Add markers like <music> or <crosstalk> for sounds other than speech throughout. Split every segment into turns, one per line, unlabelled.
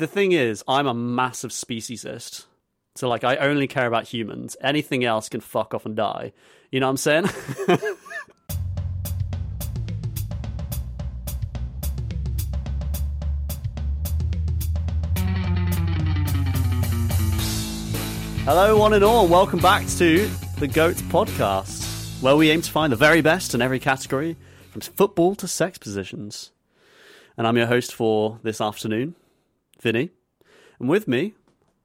The thing is, I'm a massive speciesist. So, like, I only care about humans. Anything else can fuck off and die. You know what I'm saying? <laughs> Hello, one and all, welcome back to the Goats Podcast, where we aim to find the very best in every category, from football to sex positions. And I'm your host for this afternoon, Vinny. And with me,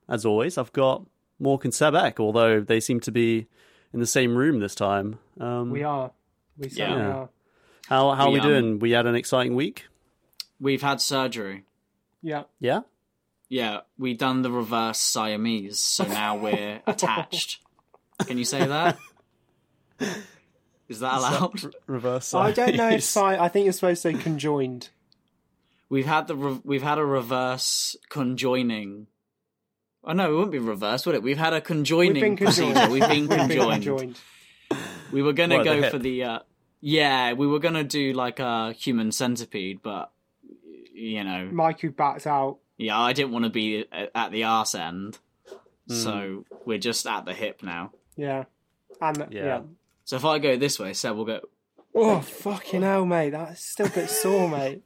as always, I've got Mork and Sebek, although they seem to be in the same room this time. Um,
We are. We certainly
Yeah.
are.
How, how are we
We, um,
doing? We had an exciting week?
We've had surgery.
Yeah.
Yeah?
Yeah, we done the reverse Siamese, so now we're <laughs> attached. Can you say that? Is that allowed?
Reverse
I don't know if
size.
si- I think you're supposed to say conjoined.
We've had the re- we've had a reverse conjoining. Oh no, it wouldn't be reverse, would it? We've had a
We've
conjoining procedure. We've been <laughs>
We've been
conjoined.
conjoined.
We were gonna
What,
go
hip?
for the uh, yeah, we were gonna do like a human centipede, but you know, Mike
Mikey backs out.
yeah, I didn't want to be at at the arse end,
Hmm.
so we're just at the hip now.
Yeah. And
Yeah.
yeah.
So if I go this way, Seb will go.
Oh fucking hell, mate! That's still a bit sore, mate.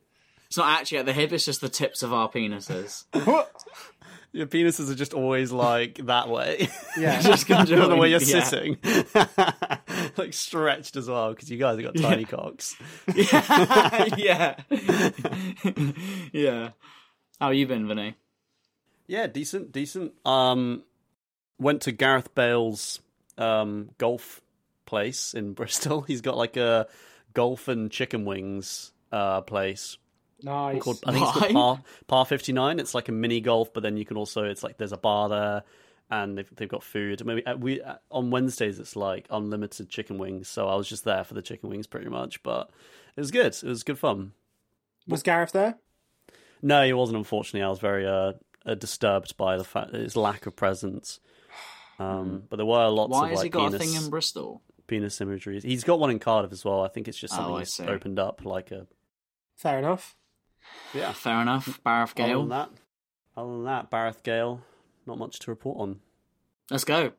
It's not actually at the hip; it's just the tips of our penises. <laughs>
Your penises are just always like that way.
Yeah. <laughs>
Just <laughs>
the way you're
yeah.
sitting. like stretched as well, because you guys have got tiny cocks.
yeah, yeah. How you been, Vinny?
Yeah, decent, decent. Um, went to Gareth Bale's um golf place in Bristol. He's got like a golf and chicken wings uh place
nice.
called I think it's called Par Par fifty nine. It's like a mini golf, but then you can also it's like there's a bar there. And they've, they've got food. Maybe uh, we uh, on Wednesdays it's like unlimited chicken wings. So I was just there for the chicken wings pretty much. But it was good. It was good fun.
Was Gareth there?
No, he wasn't. Unfortunately, I was very uh, uh, disturbed by the fact his lack of presence. <sighs> Um, but there were lots
Why
of
has
like
he got
penis,
a thing in Bristol?
penis imagery. He's got one in Cardiff as well. I think it's just
Oh,
something that's opened up. Like a
Fair enough.
Yeah.
Fair enough. Bareth
Other
Gale.
than that, other than that, Bareth Gale, not much to report on.
Let's go.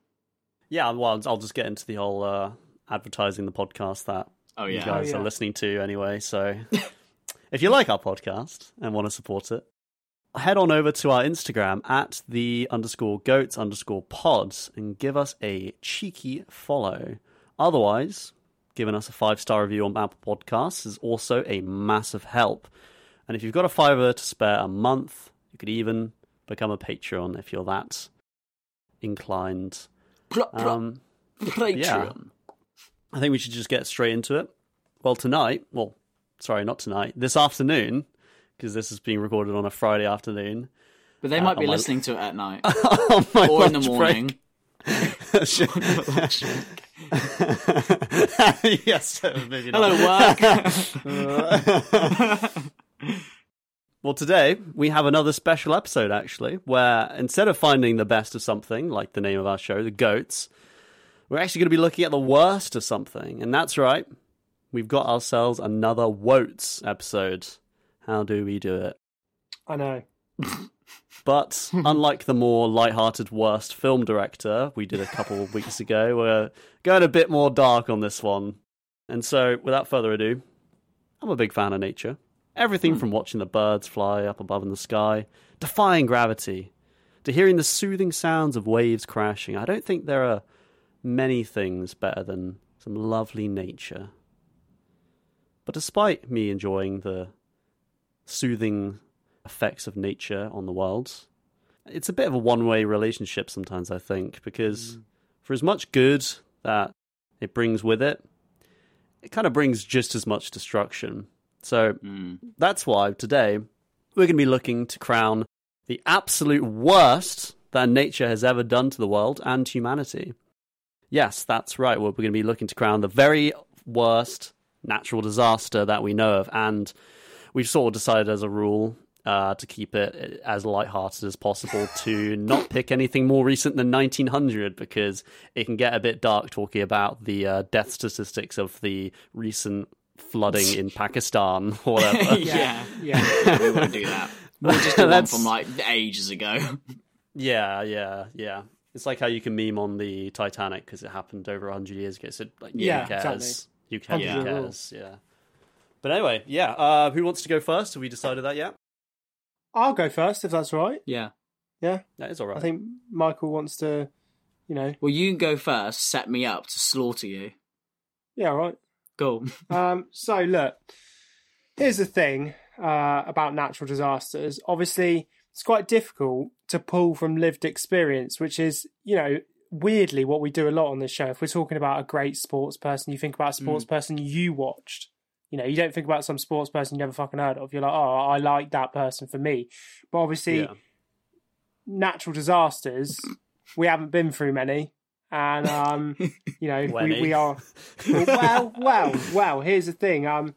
Yeah, well, I'll- I'll just get into the whole uh, advertising the podcast that
Oh
you guys
Oh, yeah.
are listening to anyway. So <laughs> if you like our podcast and want to support it, head on over to our Instagram at the underscore goats underscore pods and give us a cheeky follow. Otherwise, giving us a five star review on Apple Podcasts is also a massive help. And if you've got a fiver to spare a month, you could even become a Patreon if you're that inclined. Um,
Patreon.
I think we should just get straight into it. Well, tonight, well, sorry, not tonight, this afternoon, because this is being recorded on a Friday afternoon.
But they
Uh,
might be
on my-
listening to it at night <laughs> or in the morning. <laughs>
yes, <laughs> maybe not.
Hello, work.
Well, today we have another special episode, actually, where instead of finding the best of something, like the name of our show, the goats, we're actually going to be looking at the worst of something. And that's right, we've got ourselves another Woats episode. How do we do it?
I know.
But <laughs> unlike the more light-hearted worst film director we did a couple of weeks ago, we're going a bit more dark on this one. And so, without further ado, I'm a big fan of nature. Everything hmm. from watching the birds fly up above in the sky, defying gravity, to hearing the soothing sounds of waves crashing. I don't think there are many things better than some lovely nature. But despite me enjoying the soothing effects of nature on the world, it's a bit of a one way relationship sometimes, I think, because hmm. for as much good that it brings with it, it kind of brings just as much destruction. So that's why today we're going to be looking to crown the absolute worst that nature has ever done to the world and humanity. Yes, that's right. We're going to be looking to crown the very worst natural disaster that we know of. And we've sort of decided as a rule uh, to keep it as lighthearted as possible to <laughs> not pick anything more recent than 1900 because it can get a bit dark talking about the uh, death statistics of the recent flooding in <laughs> Pakistan or whatever. <laughs>
yeah.
Yeah.
yeah, we wouldn't do that. We'll just do <laughs> one from like ages ago.
Yeah, yeah, yeah. It's like how you can meme on the Titanic because it happened over 100 years ago. So, like,
Yeah,
who cares? You can,
100
who cares? Yeah. But anyway, yeah. Uh, who wants to go first? Have we decided that yet?
I'll go first if that's right.
yeah.
Yeah.
That is all right.
I think Michael wants to, you know.
Well, you can go first. Set me up to slaughter you.
Yeah, all right.
Cool. <laughs>
Um, so look, here's the thing uh, about natural disasters. Obviously, it's quite difficult to pull from lived experience, which is, you know, weirdly what we do a lot on this show. If we're talking about a great sports person, you think about a sports person you watched. You know, you don't think about some sports person you never fucking heard of. You're like, oh, I like that person for me. But obviously,
Yeah.
natural disasters, we haven't been through many. And um, you know, we, we are <laughs> well, well, well. Here's the thing. Um,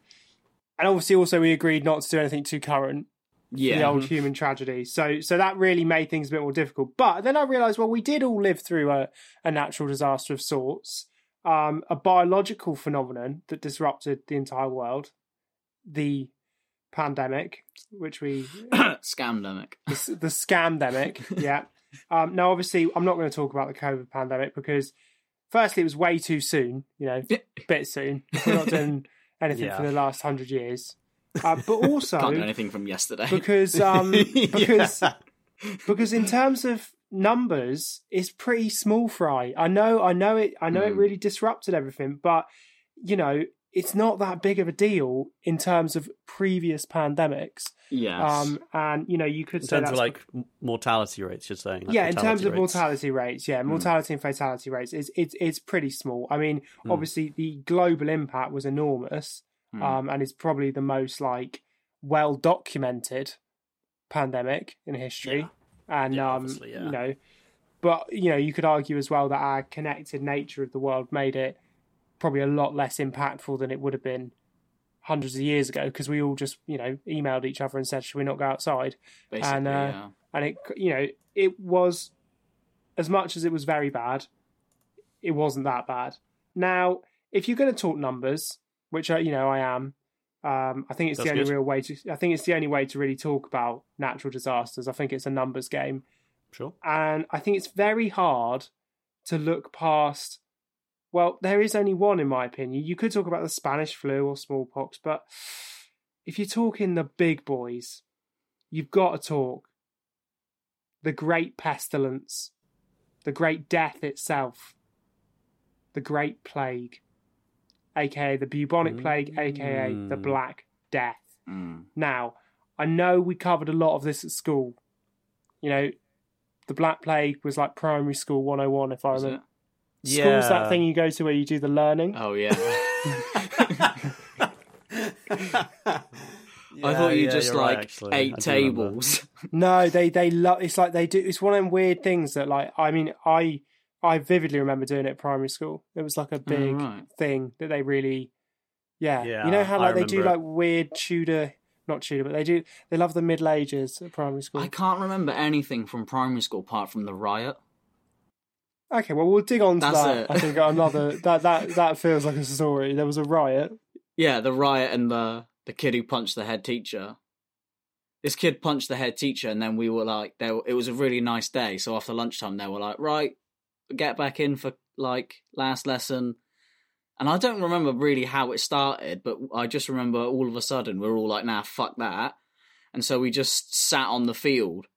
and obviously, also we agreed not to do anything too current for the
Yeah.
old human tragedy. So, so that really made things a bit more difficult. But then I realised, well, we did all live through a, a natural disaster of sorts, um, a biological phenomenon that disrupted the entire world, the pandemic, which we <coughs>
Scamdemic.
the, the scamdemic. <laughs> yeah. Um, now, obviously, I'm not going to talk about the COVID pandemic because, firstly, it was way too soon. You know, <laughs> bit soon. We're not doing <laughs> anything
Yeah.
for the last hundred years. Uh, but <laughs> also
Can't do anything from yesterday.
because um, because because in terms of numbers, it's pretty small fry. I know, I know it. I know it
Mm.
really disrupted everything, but you know, it's not that big of a deal in terms of previous pandemics.
yes.
Um, and you know, you could
in
say
terms of like m- mortality rates, you're saying? like
yeah, in terms
fatality
of.
Hmm.
mortality rates, yeah, mortality and fatality rates, it's it's it's pretty small. I mean,
Hmm.
obviously the global impact was enormous,
Hmm.
um, and is probably the most like well documented pandemic in history. And
Yeah,
um,
yeah.
you know, but you know, you could argue as well that our connected nature of the world made it probably a lot less impactful than it would have been hundreds of years ago because we all just you know emailed each other and said, "Should we not go outside?"
Basically,
and, uh,
yeah.
and it you know it was as much as it was very bad it wasn't that bad now if you're going to talk numbers which I, you know i am um, i think it's
That's
the only
good.
real way to i think it's the only way to really talk about natural disasters i think it's a numbers game
Sure.
and i think it's very hard to look past well there is only one in my opinion you could talk about the spanish flu or smallpox but if you're talking the big boys you've got to talk the great pestilence, the great death itself, the great plague, aka the bubonic plague, aka the Black Death.
Mm.
Now, I know we covered a lot of this at school. You know, the Black Plague was like primary school 101, if I remember.
It?
School's that
Yeah.
thing you go to where you do the learning.
Oh yeah. <laughs> I thought you
yeah,
just
you're right,
like eight tables. <laughs>
No, they they love. It's like they do. It's one of them weird things that, like, I mean, I I vividly remember doing it at primary school. It was like a oh, big
right.
thing that they really, yeah.
Yeah,
you know how like they do
remember
like weird Tudor, not Tudor, but they do. They love the Middle Ages at primary school.
I can't remember anything from primary school apart from the riot.
Okay, well we'll dig on to
That's
that.
it.
I think another <laughs> that that that feels like a story. There was a riot.
Yeah, the riot and the the kid who punched the head teacher. This kid punched the head teacher, and then we were like, there. It was a really nice day. So after lunchtime, they were like, right, get back in for like last lesson. And I don't remember really how it started, but I just remember all of a sudden we're all like, nah, fuck that. And so we just sat on the field,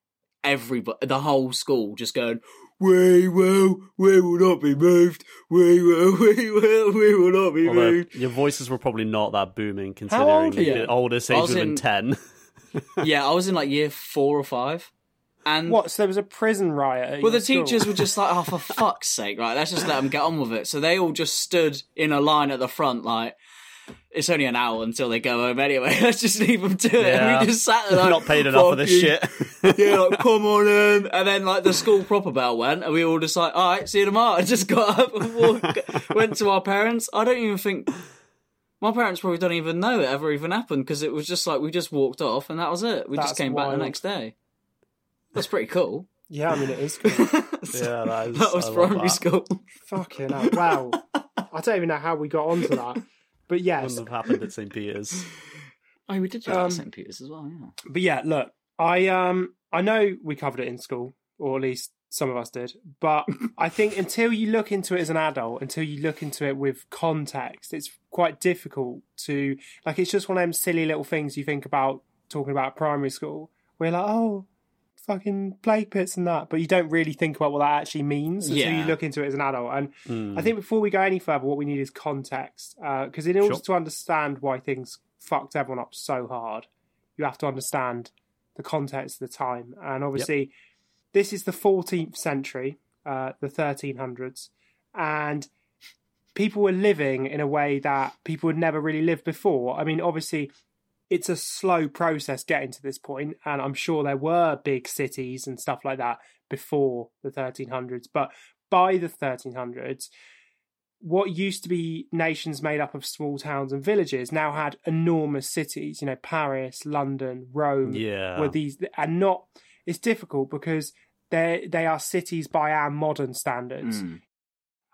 everybody, the whole school just going, we will, we will not be moved. We will, <laughs> we will, we will not be
Although
moved.
your voices were probably not that booming
old
considering
were you?
the oldest
I
age
was
would have been 10. <laughs>
yeah, I was in like year four or five. And
What? So there was a prison riot. at
Well, the
your school?
teachers were just like, "Oh, for fuck's sake, right? Let's just let them get on with it." So they all just stood in a line at the front, like it's only an hour until they go home anyway. <laughs> Let's just leave them to it.
Yeah.
And we just sat there, like,
not paid enough for this shit. <laughs>
yeah, like, come on in. And then like the school proper bell went, and we all just like, "All right, see you tomorrow." <laughs> And just got up and walked, went to our parents. I don't even think. My parents probably don't even know it ever even happened because it was just like we just walked off and that was it. We just
That's
came back the next day. That's pretty cool.
Yeah, I mean it is. Cool.
yeah, that is.
that was
I
primary
that.
school.
Fucking hell. Wow. I don't even know how we got onto that. But yes.
Wouldn't have happened at St. Peter's. <laughs>
Oh, we did do
Um,
at St. Peter's as well, yeah.
But yeah, look, I um I know we covered it in school, or at least some of us did, but <laughs> I think until you look into it as an adult, until you look into it with context, it's quite difficult to like it's just one of them silly little things you think about talking about primary school. We're like, oh fucking plague pits and that, but you don't really think about what that actually means until
Yeah.
you look into it as an adult. And
Hmm.
I think before we go any further, what we need is context. Because in order
Sure.
to understand why things fucked everyone up so hard, you have to understand the context of the time. And obviously, this is the 14th century, uh, the 1300s, and people were living in a way that people had never really lived before. I mean, obviously, it's a slow process getting to this point, and I'm sure there were big cities and stuff like that before the 1300s, but by the 1300s, what used to be nations made up of small towns and villages now had enormous cities. You know, Paris, London, Rome.
Yeah.
Were these and not? It's difficult because they they are cities by our modern standards.
Mm.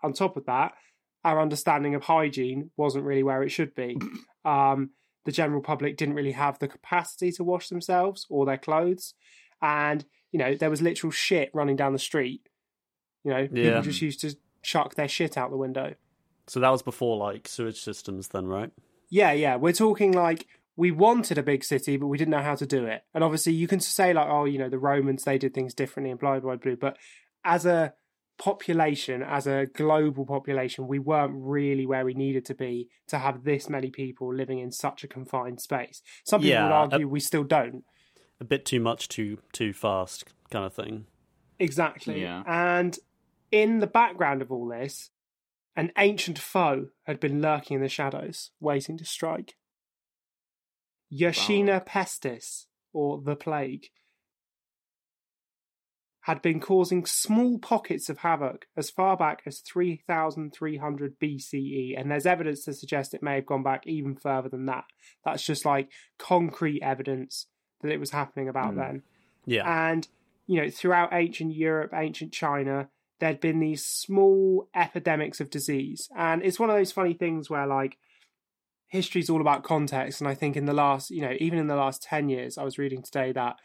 On top of that, our understanding of hygiene wasn't really where it should be. <clears throat> Um, the general public didn't really have the capacity to wash themselves or their clothes, and you know there was literal shit running down the street. You know,
Yeah.
people just used to chuck their shit out the window.
So that was before like sewage systems, then, right?
Yeah, yeah. We're talking like we wanted a big city, but we didn't know how to do it. And obviously, you can say like, oh, you know, the Romans they did things differently and blah blah blah. But as a population, as a global population, we weren't really where we needed to be to have this many people living in such a confined space. Some people
Yeah,
would argue
uh,
we still don't.
A bit too much, too too fast, kind of thing.
Exactly.
Yeah.
And in the background of all this, an ancient foe had been lurking in the shadows, waiting to strike. Yersinia pestis, or the plague, had been causing small pockets of havoc as far back as 3300 BCE, and there's evidence to suggest it may have gone back even further than that. That's just like concrete evidence that it was happening about hmm. then.
Yeah.
And, you know, throughout ancient Europe, ancient China, there'd been these small epidemics of disease. And it's one of those funny things where, like, history's all about context. And I think in the last, you know, even in the last 10 years, I was reading today that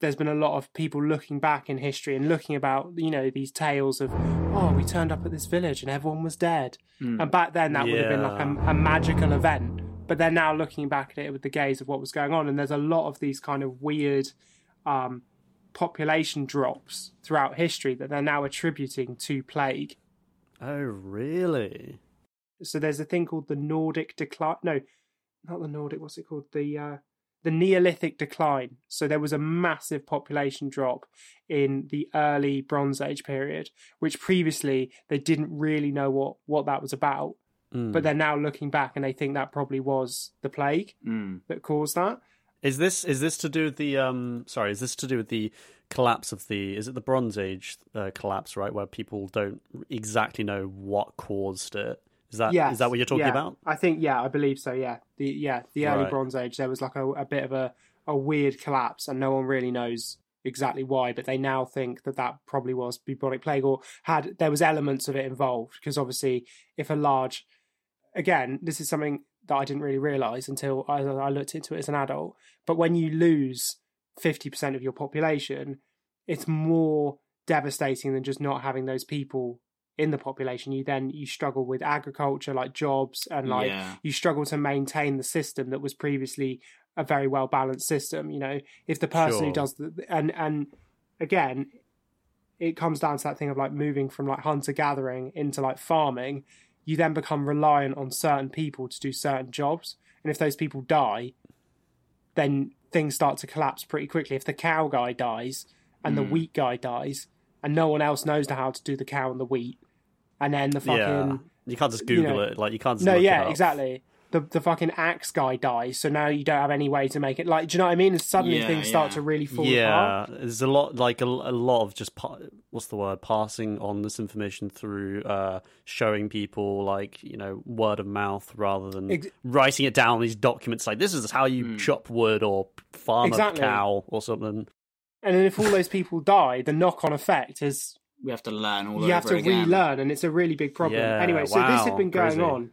there's been a lot of people looking back in history and looking about, you know, these tales of, oh, we turned up at this village and everyone was dead. And back then, that would have been like a, a magical event. But they're now looking back at it with the gaze of what was going on. And there's a lot of these kind of weird um, population drops throughout history that they're now attributing to plague.
oh, really?
So there's a thing called the Nordic decline. No, not the Nordic. What's it called? The uh, the Neolithic decline. So there was a massive population drop in the early Bronze Age period, which previously they didn't really know what what that was about.
Mm.
But they're now looking back and they think that probably was the plague
Mm.
that caused that.
Is this is this to do with the um? Sorry, is this to do with the collapse of the? Is it the Bronze Age uh, collapse? Right, where people don't exactly know what caused it. Is that is
Yes,
that what you're talking
yeah.
about?
I think yeah, I believe so. Yeah, the yeah the early
Right.
Bronze Age there was like a, a bit of a a weird collapse, and no one really knows exactly why. But they now think that that probably was bubonic plague, or had there was elements of it involved. Because obviously, if a large, again, this is something that I didn't really realize until I, I looked into it as an adult. But when you lose fifty percent of your population, it's more devastating than just not having those people in the population, you then you struggle with agriculture, like jobs, and like
Yeah.
you struggle to maintain the system that was previously a very well balanced system. You know, if the person who does the and and again, it comes down to that thing of like moving from like hunter gathering into like farming. You then become reliant on certain people to do certain jobs, and if those people die, then things start to collapse pretty quickly. If the cow guy dies and the
Hmm.
wheat guy dies, and no one else knows how to do the cow and the wheat, and then the fucking
yeah, you can't just
you
Google
know-
it. Like you can't. Just
no,
look it
yeah,
up.
exactly. The the fucking axe guy dies, so now you don't have any way to make it. Like, do you know what I mean? And suddenly
Yeah,
things start to really fall
yeah,
apart.
there's a lot like a, a lot of just pa- what's the word passing on this information through uh showing people like you know word of mouth rather than
Ex-
writing it down in these documents like this is how you chop wood or farm
Exactly.
a cow or something
And then if all those people die, the knock on effect is
We have to learn all
you
over
have to
again.
relearn, and it's a really big problem.
Yeah,
anyway, so this
wow,
had been going
crazy.
on,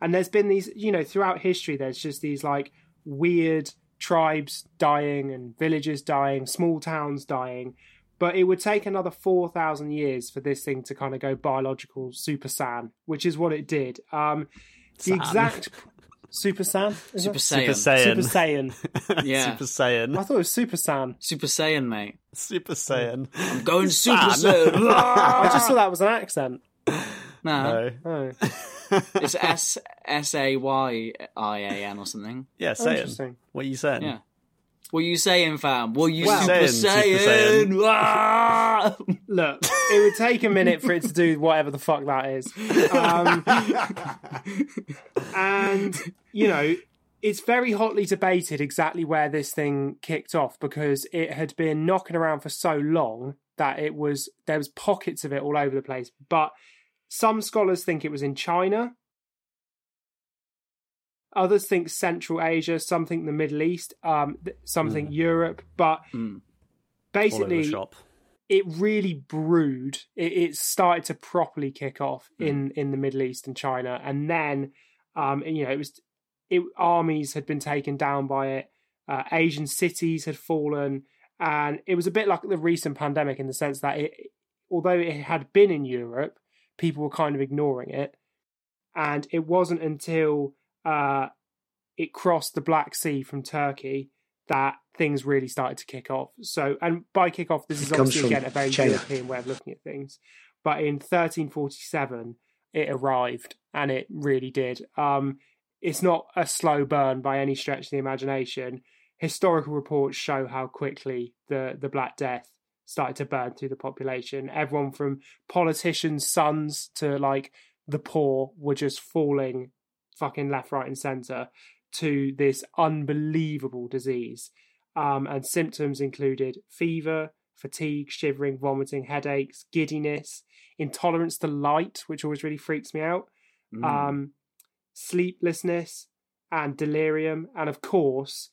and there's been these, you know, throughout history, there's just these like weird tribes dying and villages dying, small towns dying. But it would take another 4,000 years for this thing to kind of go biological Super Saiyan, which is what it did. Um, the exact <laughs> Super Saiyan?
Super
it?
Saiyan.
Super Saiyan
Super <laughs> Saiyan.
Yeah.
Super Saiyan
I thought it was Super Saiyan.
Super Saiyan, mate.
Super Saiyan
I'm going Super
San.
Saiyan. <laughs>
I just thought that was an accent.
no,
no
Oh,
it's S S A Y I A N or something.
yeah
Oh,
Saiyan
interesting.
what are you saying
Yeah. What are you saying, fam? What are you
Well-
Super
Saiyan, Super
Saiyan? <laughs> Ah!
Look, it would take a minute for it to do whatever the fuck that is. Um, <laughs> and, you know, it's very hotly debated exactly where this thing kicked off because it had been knocking around for so long that it was, there was pockets of it all over the place. But some scholars think it was in China. Others think Central Asia, some think the Middle East, um, some think Europe, but
Mm.
basically it really brewed. It, it started to properly kick off
Hmm.
in in the Middle East and China, and then um, you know it was it armies had been taken down by it. Uh, Asian cities had fallen, and it was a bit like the recent pandemic in the sense that it, although it had been in Europe, people were kind of ignoring it, and it wasn't until uh, it crossed the Black Sea from Turkey that things really started to kick off. So, and by kick off, this is obviously again a very
China.
European way of looking at things. But in 1347, it arrived, and it really did. Um, it's not a slow burn by any stretch of the imagination. Historical reports show how quickly the the Black Death started to burn through the population. Everyone from politicians' sons to like the poor were just falling fucking left, right, and center to this unbelievable disease. Um, and symptoms included fever, fatigue, shivering, vomiting, headaches, giddiness, intolerance to light, which always really freaks me out,
Mm.
um, sleeplessness, and delirium. And of course,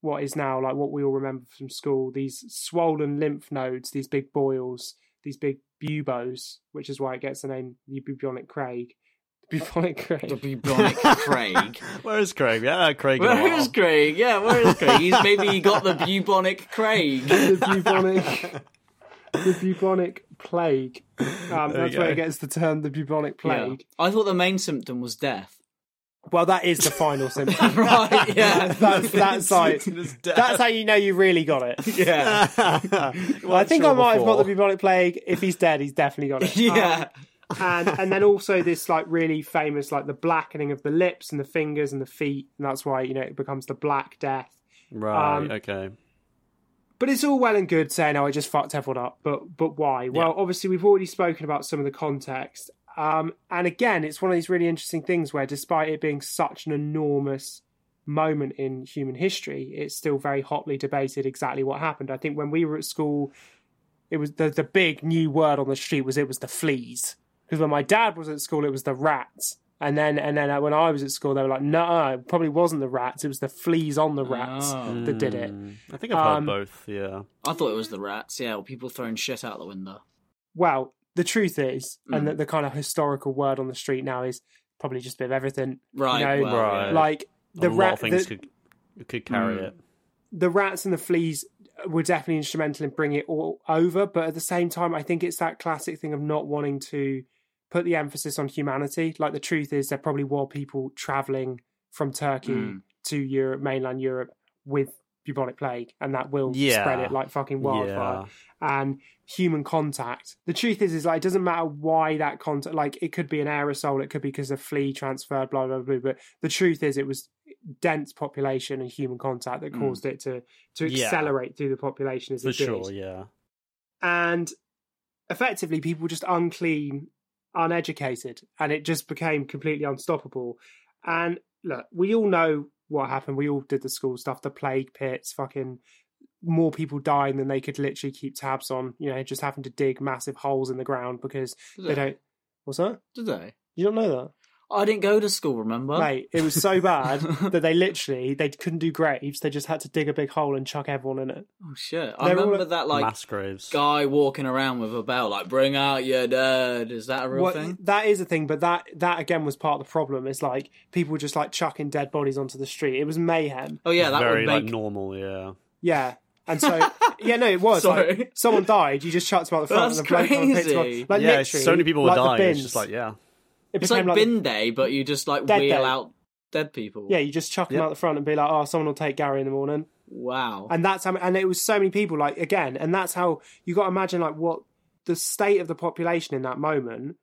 what is now like what we all remember from school these swollen lymph nodes, these big boils, these big buboes, which is why it gets the name bubonic Craig. Bubonic Craig.
the bubonic <laughs> Craig.
where is Craig yeah Craig
Where is while. Craig? Yeah, where is Craig? He's maybe he got the bubonic Craig.
the bubonic <laughs> the bubonic plague. Um, that's where
go.
it gets the term the bubonic
Yeah.
plague.
I thought the main symptom was death.
Well, that is the final <laughs> symptom.
right, yeah.
that's that's like that's how you know you really got it.
Yeah.
Well, I think I might have got the bubonic plague. If he's dead, he's definitely got it.
Yeah.
Um, and and then also this like really famous like the blackening of the lips and the fingers and the feet, and that's why you know it becomes the Black Death.
right
Um,
okay
But it's all well and good saying, "Oh, I just fucked everyone up," but but why? Well, obviously we've already spoken about some of the context, um, and again, it's one of these really interesting things where, despite it being such an enormous moment in human history, it's still very hotly debated exactly what happened. I think when we were at school, it was the the big new word on the street was it was the fleas because when my dad was at school, it was the rats. And then, and then uh, when I was at school, they were like, "No, it probably wasn't the rats. It was the fleas on the rats
Oh.
that did it."
I think I've heard
Um,
both yeah
I thought it was the rats, yeah, or people throwing shit out the window.
Well, the truth is, and
Mm.
the, the kind of historical word on the street now is probably just a bit of everything.
Right,
You know,
well,
Right.
Like the
a lot
rat,
of things
the,
could could carry
Mm.
it
the rats and the fleas were definitely instrumental in bringing it all over. But at the same time, I think it's that classic thing of not wanting to put the emphasis on humanity. Like the truth is, there probably were people traveling from Turkey
Mm.
to Europe, mainland Europe, with bubonic plague, and that will
Yeah.
spread it like fucking wildfire.
Yeah.
And human contact. The truth is, is like it doesn't matter why that contact. Like it could be an aerosol, it could be because a flea transferred, blah blah blah. But the truth is, it was dense population and human contact that
Mm.
caused it to to
Yeah.
accelerate through the population as
For
it did
sure, yeah.
and effectively people just unclean uneducated and it just became completely unstoppable. And look we all know what happened. We all did the school stuff the plague pits fucking more people dying than they could literally keep tabs on you know just having to dig massive holes in the ground because
Did
they? don't what's that?
Did they?
you don't know that
I didn't go to school. Remember?
Mate, it was so bad <laughs> that they literally they couldn't do graves. They just had to dig a big hole and chuck everyone in it.
Oh shit! I
They're all-
remember that like
Mass graves.
guy walking around with a bell, like "Bring out your dead." Is that a real
Well,
thing?
That is a thing, but that that again was part of the problem. It's like people were just like chucking dead bodies onto the street. It was mayhem.
Oh yeah, that
Very
would
like
make.
normal, yeah.
Yeah. And so, <laughs> yeah, no, it was.
Sorry.
Like, someone died, you just chucked them out the front
That's
and the bloke on the pits
crazy.
Like,
yeah,
literally,
so many people were
like the
dying. It's
bins.
just like, yeah.
It
It's
became
like bin day, but you just like
Dead
wheel
day.
out dead people.
Yeah, you just chuck them out the front and be like, oh, someone will take Gary in the morning.
Wow.
And that's how, and it was so many people, like, again, and that's how you got to imagine, like, what the state of the population in that moment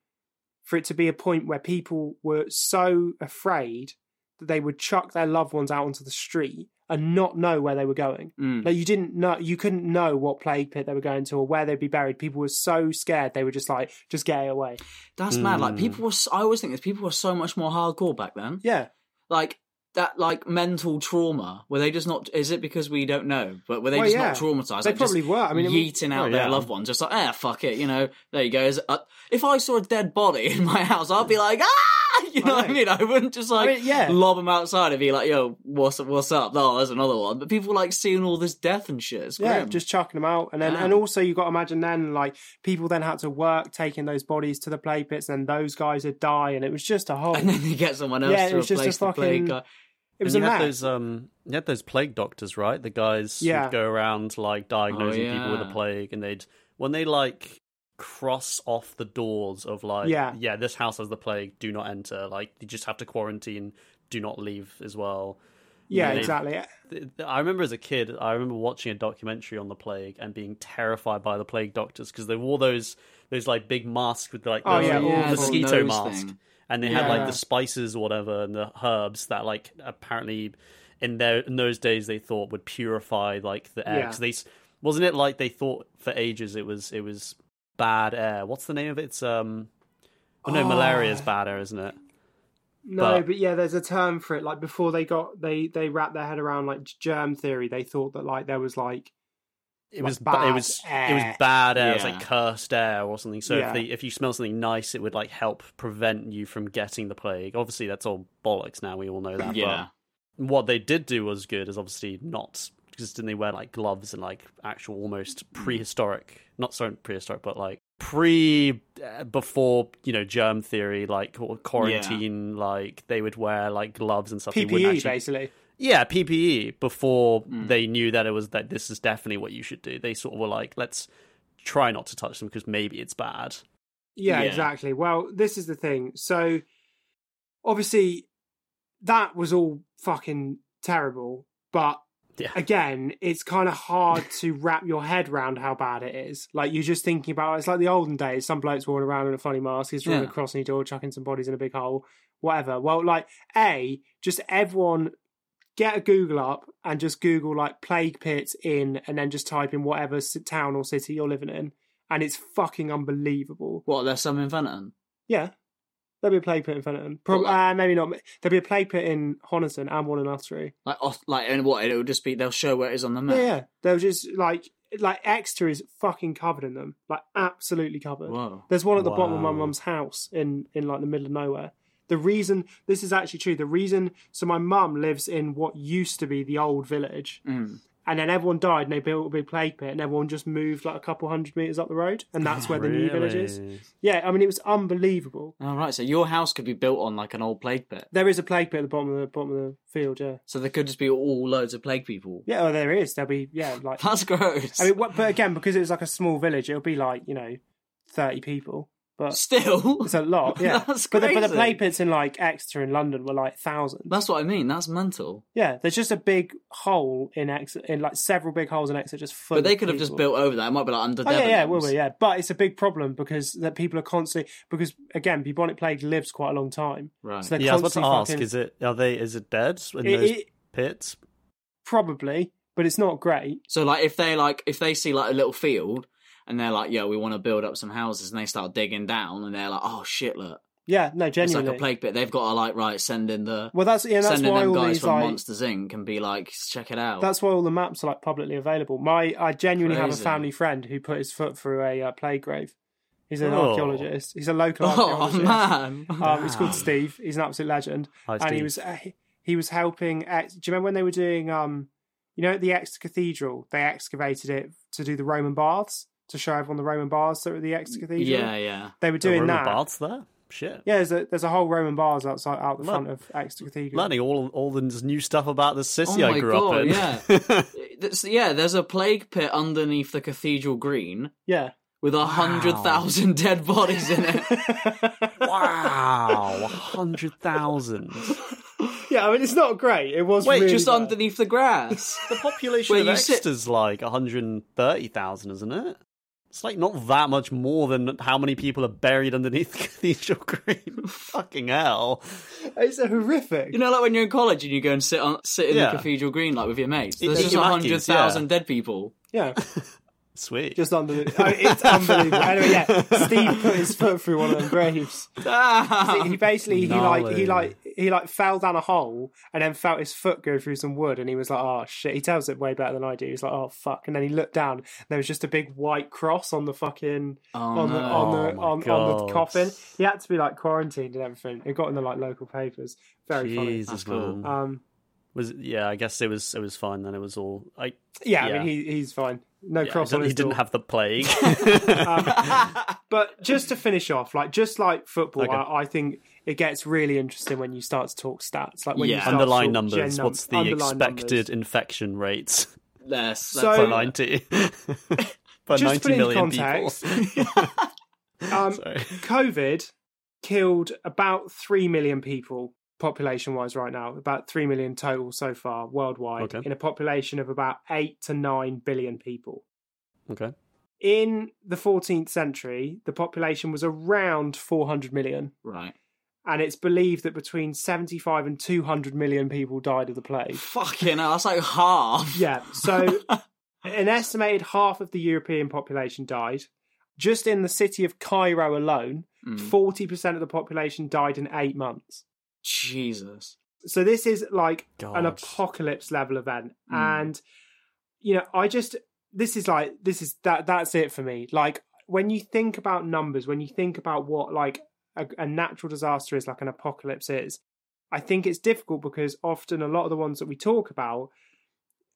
for it to be a point where people were so afraid that they would chuck their loved ones out onto the street and not know where they were going.
Mm.
Like you didn't know, you couldn't know what plague pit they were going to or where they'd be buried. People were so scared they were just like, just get away.
That's mad. Like
Mm.
people were. I always think this. People were so much more hardcore back then.
Yeah,
Like that. Like mental trauma. Were they just not? Is it because we don't know? But were they
Well,
just
yeah.
not traumatized?
They
like, just
probably were. I mean, it was-
yeeting out
Oh,
their
yeah.
loved ones, just like, eh, fuck it. You know, there you go. Is- uh, if I saw a dead body <laughs> in my house, I'd be like, ah. <laughs> You know
I
what I mean? I wouldn't just like
I mean, yeah.
lob them outside and be like, "Yo, what's what's up?" Oh, there's another one. But people like seeing all this death and shit. It's
yeah, just chucking them out, and then
Damn.
and also you got to imagine then like people then had to work taking those bodies to the plague pits, and those guys would die, and it was just a whole.
and then they get someone else
Yeah, it
to
was just a
the
fucking-
plague guy.
it was
and
a
you had those um you had those plague doctors, right? The guys
Yeah.
would go around like diagnosing
Oh,
people with
yeah.
the plague and they'd when they like cross off the doors of like
Yeah.
yeah, this house has the plague, do not enter. Like you just have to quarantine, do not leave as well.
yeah,
they-
exactly.
I remember as a kid, I remember watching a documentary on the plague and being terrified by the plague doctors because they wore those those like big masks with like
Oh,
the
yeah,
mosquito mask,
thing.
and they had like the spices or whatever and the herbs that like apparently in their in those days they thought would purify like the air.
Yeah.
they wasn't it like they thought for ages it was it was bad air. What's the name of it? It's um. Oh, no, malaria is bad air, isn't it?
No,
But-
but yeah, there's a term for it. Like before they got they they wrapped their head around like germ theory. They thought that like there was like
it was ba-
bad
it was it was
air.
bad air. It was like cursed air or something. So
Yeah.
if they, if you smell something nice, it would like help prevent you from getting the plague. Obviously, that's all bollocks. Now we all know that.
Yeah.
But what they did do was good. Is obviously not because didn't they wear like gloves and like actual almost prehistoric, not so prehistoric, but like pre uh, before you know germ theory like or quarantine like they would wear like gloves and stuff They
PPE
actually-
basically.
yeah, PPE before
Hmm.
they knew that it was that this is definitely what you should do. They sort of were like, let's try not to touch them because maybe it's bad.
Yeah,
Yeah.
exactly. Well, this is the thing. So obviously that was all fucking terrible, but
Yeah.
again, it's kind of hard to wrap your head around how bad it is. Like you're just thinking about it's like the olden days. Some blokes walking around in a funny mask, he's drawing
Yeah.
a cross on door, chucking some bodies in a big hole, whatever. Well, like a just everyone get a Google up and just Google like plague pits in, and then just type in whatever town or city you're living in, and it's fucking unbelievable.
What? There's some in Fenton.
Yeah. There'll be a plague pit in Fenton. Pro-
Well,
uh, maybe not. There'll be a plague pit in Honiton and one in Ottery.
Like, off, like, and what? It'll just be they'll show where it is on the map.
Yeah, yeah. They'll just like like Exeter is fucking covered in them, like absolutely covered.
Whoa.
There's one at the bottom of my mum's house in in like the middle of nowhere. The reason this is actually true. The reason so my mum lives in what used to be the old village,
Mm.
And then everyone died and they built a big plague pit, and everyone just moved like a couple hundred meters up the road, and that's where the new village is. Yeah, I mean it was unbelievable.
All right. So your house could be built on like an old plague pit.
There is a plague pit at the bottom of the bottom of the field. Yeah.
So there could just be all loads of plague people.
Yeah, oh, there is. There'll be yeah, like <laughs>
That's gross.
I mean, but again, because it was like a small village, it'll be like you know, thirty people. But
Still,
it's a lot. <laughs> Yeah,
That's
but the, but the
crazy.
plague pits in like Exeter in London were like thousands.
That's what I mean. That's mental.
Yeah, there's just a big hole in Exeter, in like several big holes in Exeter, just full.
But they
of
could have just built over that. It might be like under
Oh yeah, yeah, will
Debenhams.
be, yeah. But it's a big problem because that people are constantly because again, bubonic plague lives quite a long time.
Right.
So they're
Yeah, I was about to
constantly
ask:
fucking-
is it are they is it dead in
It-
those
it-
pits?
probably, but it's not great.
So like if they like if they see like a little field and they're like, "Yo, we want to build up some houses," and they start digging down and they're like, "Oh shit, look,
Yeah, no, genuinely.
it's like a plague pit." They've got to like right send in the
well, that's yeah, that's why all
guys
these
from
like
Monsters Inc. and be like, "Check it out."
that's why all the maps are like publicly available. My I genuinely have a family friend who put his foot through a uh, plague grave. He's an
Oh.
archaeologist. He's a local
oh
archaeologist.
man, <laughs>
Um, he's called Steve. He's an absolute legend.
Hi,
and he was uh, he, he was helping. Ex- Do you remember when they were doing um, you know, at the Exeter Cathedral, they excavated it to do the Roman baths to show everyone the Roman baths that were at the Exeter Cathedral.
yeah, yeah.
they were
There
doing
were
that.
baths there. Shit.
Yeah, there's a, there's a whole Roman bars outside out the
Look,
front of Exeter Cathedral.
Learning all all the new stuff about the
Oh
city
my
I grew
god,
up in.
yeah. <laughs> Yeah, there's a plague pit underneath the cathedral green
Yeah.
with a hundred thousand dead bodies in it. <laughs>
wow, a hundred thousand. <laughs>
yeah, I mean it's not great. It was
Wait,
really
just
bad.
underneath the grass.
The population
Where
of
you sit-
Exeter's like 130,000, isn't it? It's like not that much more than how many people are buried underneath the <laughs> Cathedral Green. Fucking hell.
It's horrific.
You know, like when you're in college and you go and sit on sit in
Yeah.
the cathedral green like with your mates. There's
Eat
just
your
a hundred thousand dead people.
yeah, <laughs>
Sweet.
just under. The, I mean, it's unbelievable. Anyway, yeah, Steve put his foot through one of them graves. <laughs>
Ah!
he basically he like he like he like fell down a hole and then felt his foot go through some wood and he was like oh shit he tells it way better than I do he's like oh fuck and then he looked down and there was just a big white cross on the fucking
Oh,
on the
no.
on the
Oh, my
on, on the coffin he had to be like quarantined and everything it got in the like local papers very
Jesus,
That's cool.
man.
funny um
was yeah, I guess it was it was fine then. It was all I
yeah, I mean he he's fine no
yeah,
cross
he,
on his
didn't
door.
have the plague. <laughs>
But just to finish off, like just like football,
Okay.
I, I think it gets really interesting when you start to talk stats. Like when you start to
Underlying
talk
numbers.
num-
What's the expected
numbers.
infection rates
Yes,
So-
that's
per 90? <laughs> per
Just to
90
put it into
million
context,
people. <laughs>
Um,
Sorry.
COVID killed about three million people population wise right now. About three million total so far worldwide
Okay.
in a population of about eight to nine billion people.
Okay.
In the 14th century, the population was around 400 million,
right.
And it's believed that between 75 and 200 million people died of the plague.
Fucking hell, that's like half.
Yeah, so <laughs> an estimated half of the European population died. Just in the city of Cairo alone,
Mm.
40% of the population died in eight months.
Jesus.
So this is like an apocalypse level event.
Mm.
And, you know, I just, this is like, this is, that. that's it for me. Like, when you think about numbers, when you think about what like a, a natural disaster is, like an apocalypse is, I think it's difficult because often a lot of the ones that we talk about,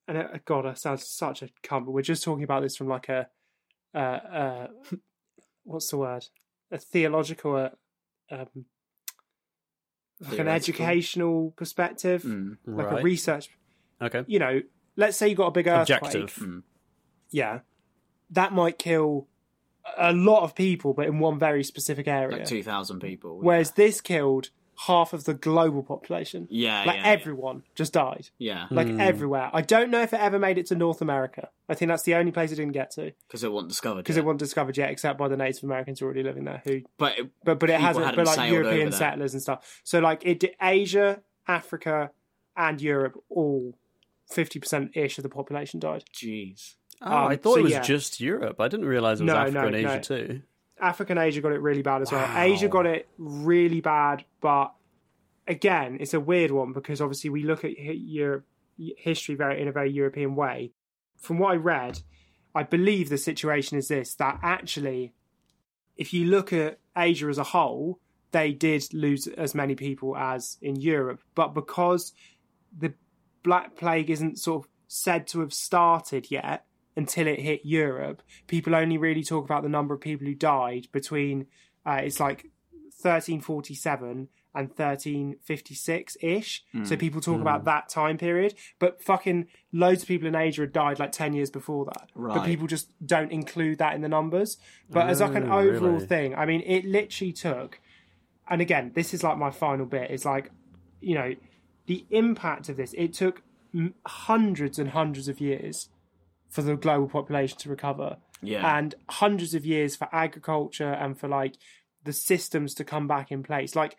and uh, God, I sounds such a cunt, but we're just talking about this from like a, uh, <laughs> uh, what's the word? A theological, uh, um, like an educational perspective,
Mm.
like a research.
Okay.
You know, let's say you got a big earthquake.
Objective.
Mm.
Yeah, that might kill a lot of people, but in one very specific area.
Like 2,000 people.
Whereas this killed half of the global population.
Yeah,
like
yeah, yeah.
everyone just died,
Yeah,
like
Hmm.
everywhere. I don't know if it ever made it to North America. I think that's the only place it didn't get to
because it wasn't discovered.
because
yet.
it wasn't discovered yet, except by the Native Americans already living there. Who,
But it,
but but it hasn't. But like European settlers and stuff. So like it, did Asia, Africa, and Europe all fifty percent ish of the population died.
jeez.
Oh, I
Um,
thought
so
it was
yeah.
just Europe. I didn't realize it was
No,
Africa
no,
and Asia
no.
too.
Africa and Asia got it really bad as well. Asia got it really bad, but again, it's a weird one because obviously we look at Europe history very in a very European way. From what I read, I believe the situation is this: that actually, if you look at Asia as a whole, they did lose as many people as in Europe, but because the Black Plague isn't sort of said to have started yet until it hit Europe. People only really talk about the number of people who died between uh, it's like 1347 and 1356 ish.
Hmm.
So people talk about that time period, but fucking loads of people in Asia had died like 10 years before that. But people just don't include that in the numbers. But as like an
Oh,
overall
really?
thing, I mean, it literally took, and again, this is like my final bit, is like, you know, the impact of this, it took m- hundreds and hundreds of years for the global population to recover
Yeah.
and hundreds of years for agriculture and for like the systems to come back in place. Like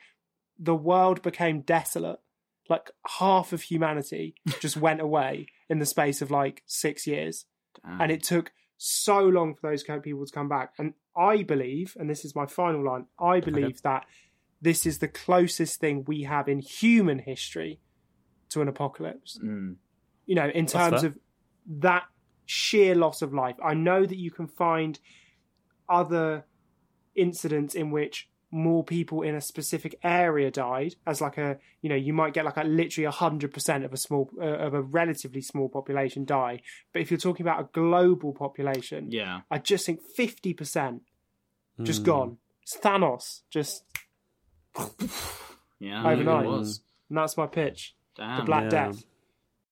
the world became desolate. Like half of humanity <laughs> just went away in the space of like six years.
Damn.
And it took so long for those kind of people to come back. And I believe, and this is my final line, I believe that this is the closest thing we have in human history to an apocalypse
Mm.
you know, in
That's
terms
fair.
of that sheer loss of life. I know that you can find other incidents in which more people in a specific area died as like a you know you might get like a literally 100% of a small uh, of a relatively small population die but if you're talking about a global population
Yeah.
i just think 50% just
Hmm.
gone it's thanos just
Yeah.
Overnight.
It was.
and that's my pitch
Damn.
the black
yeah.
death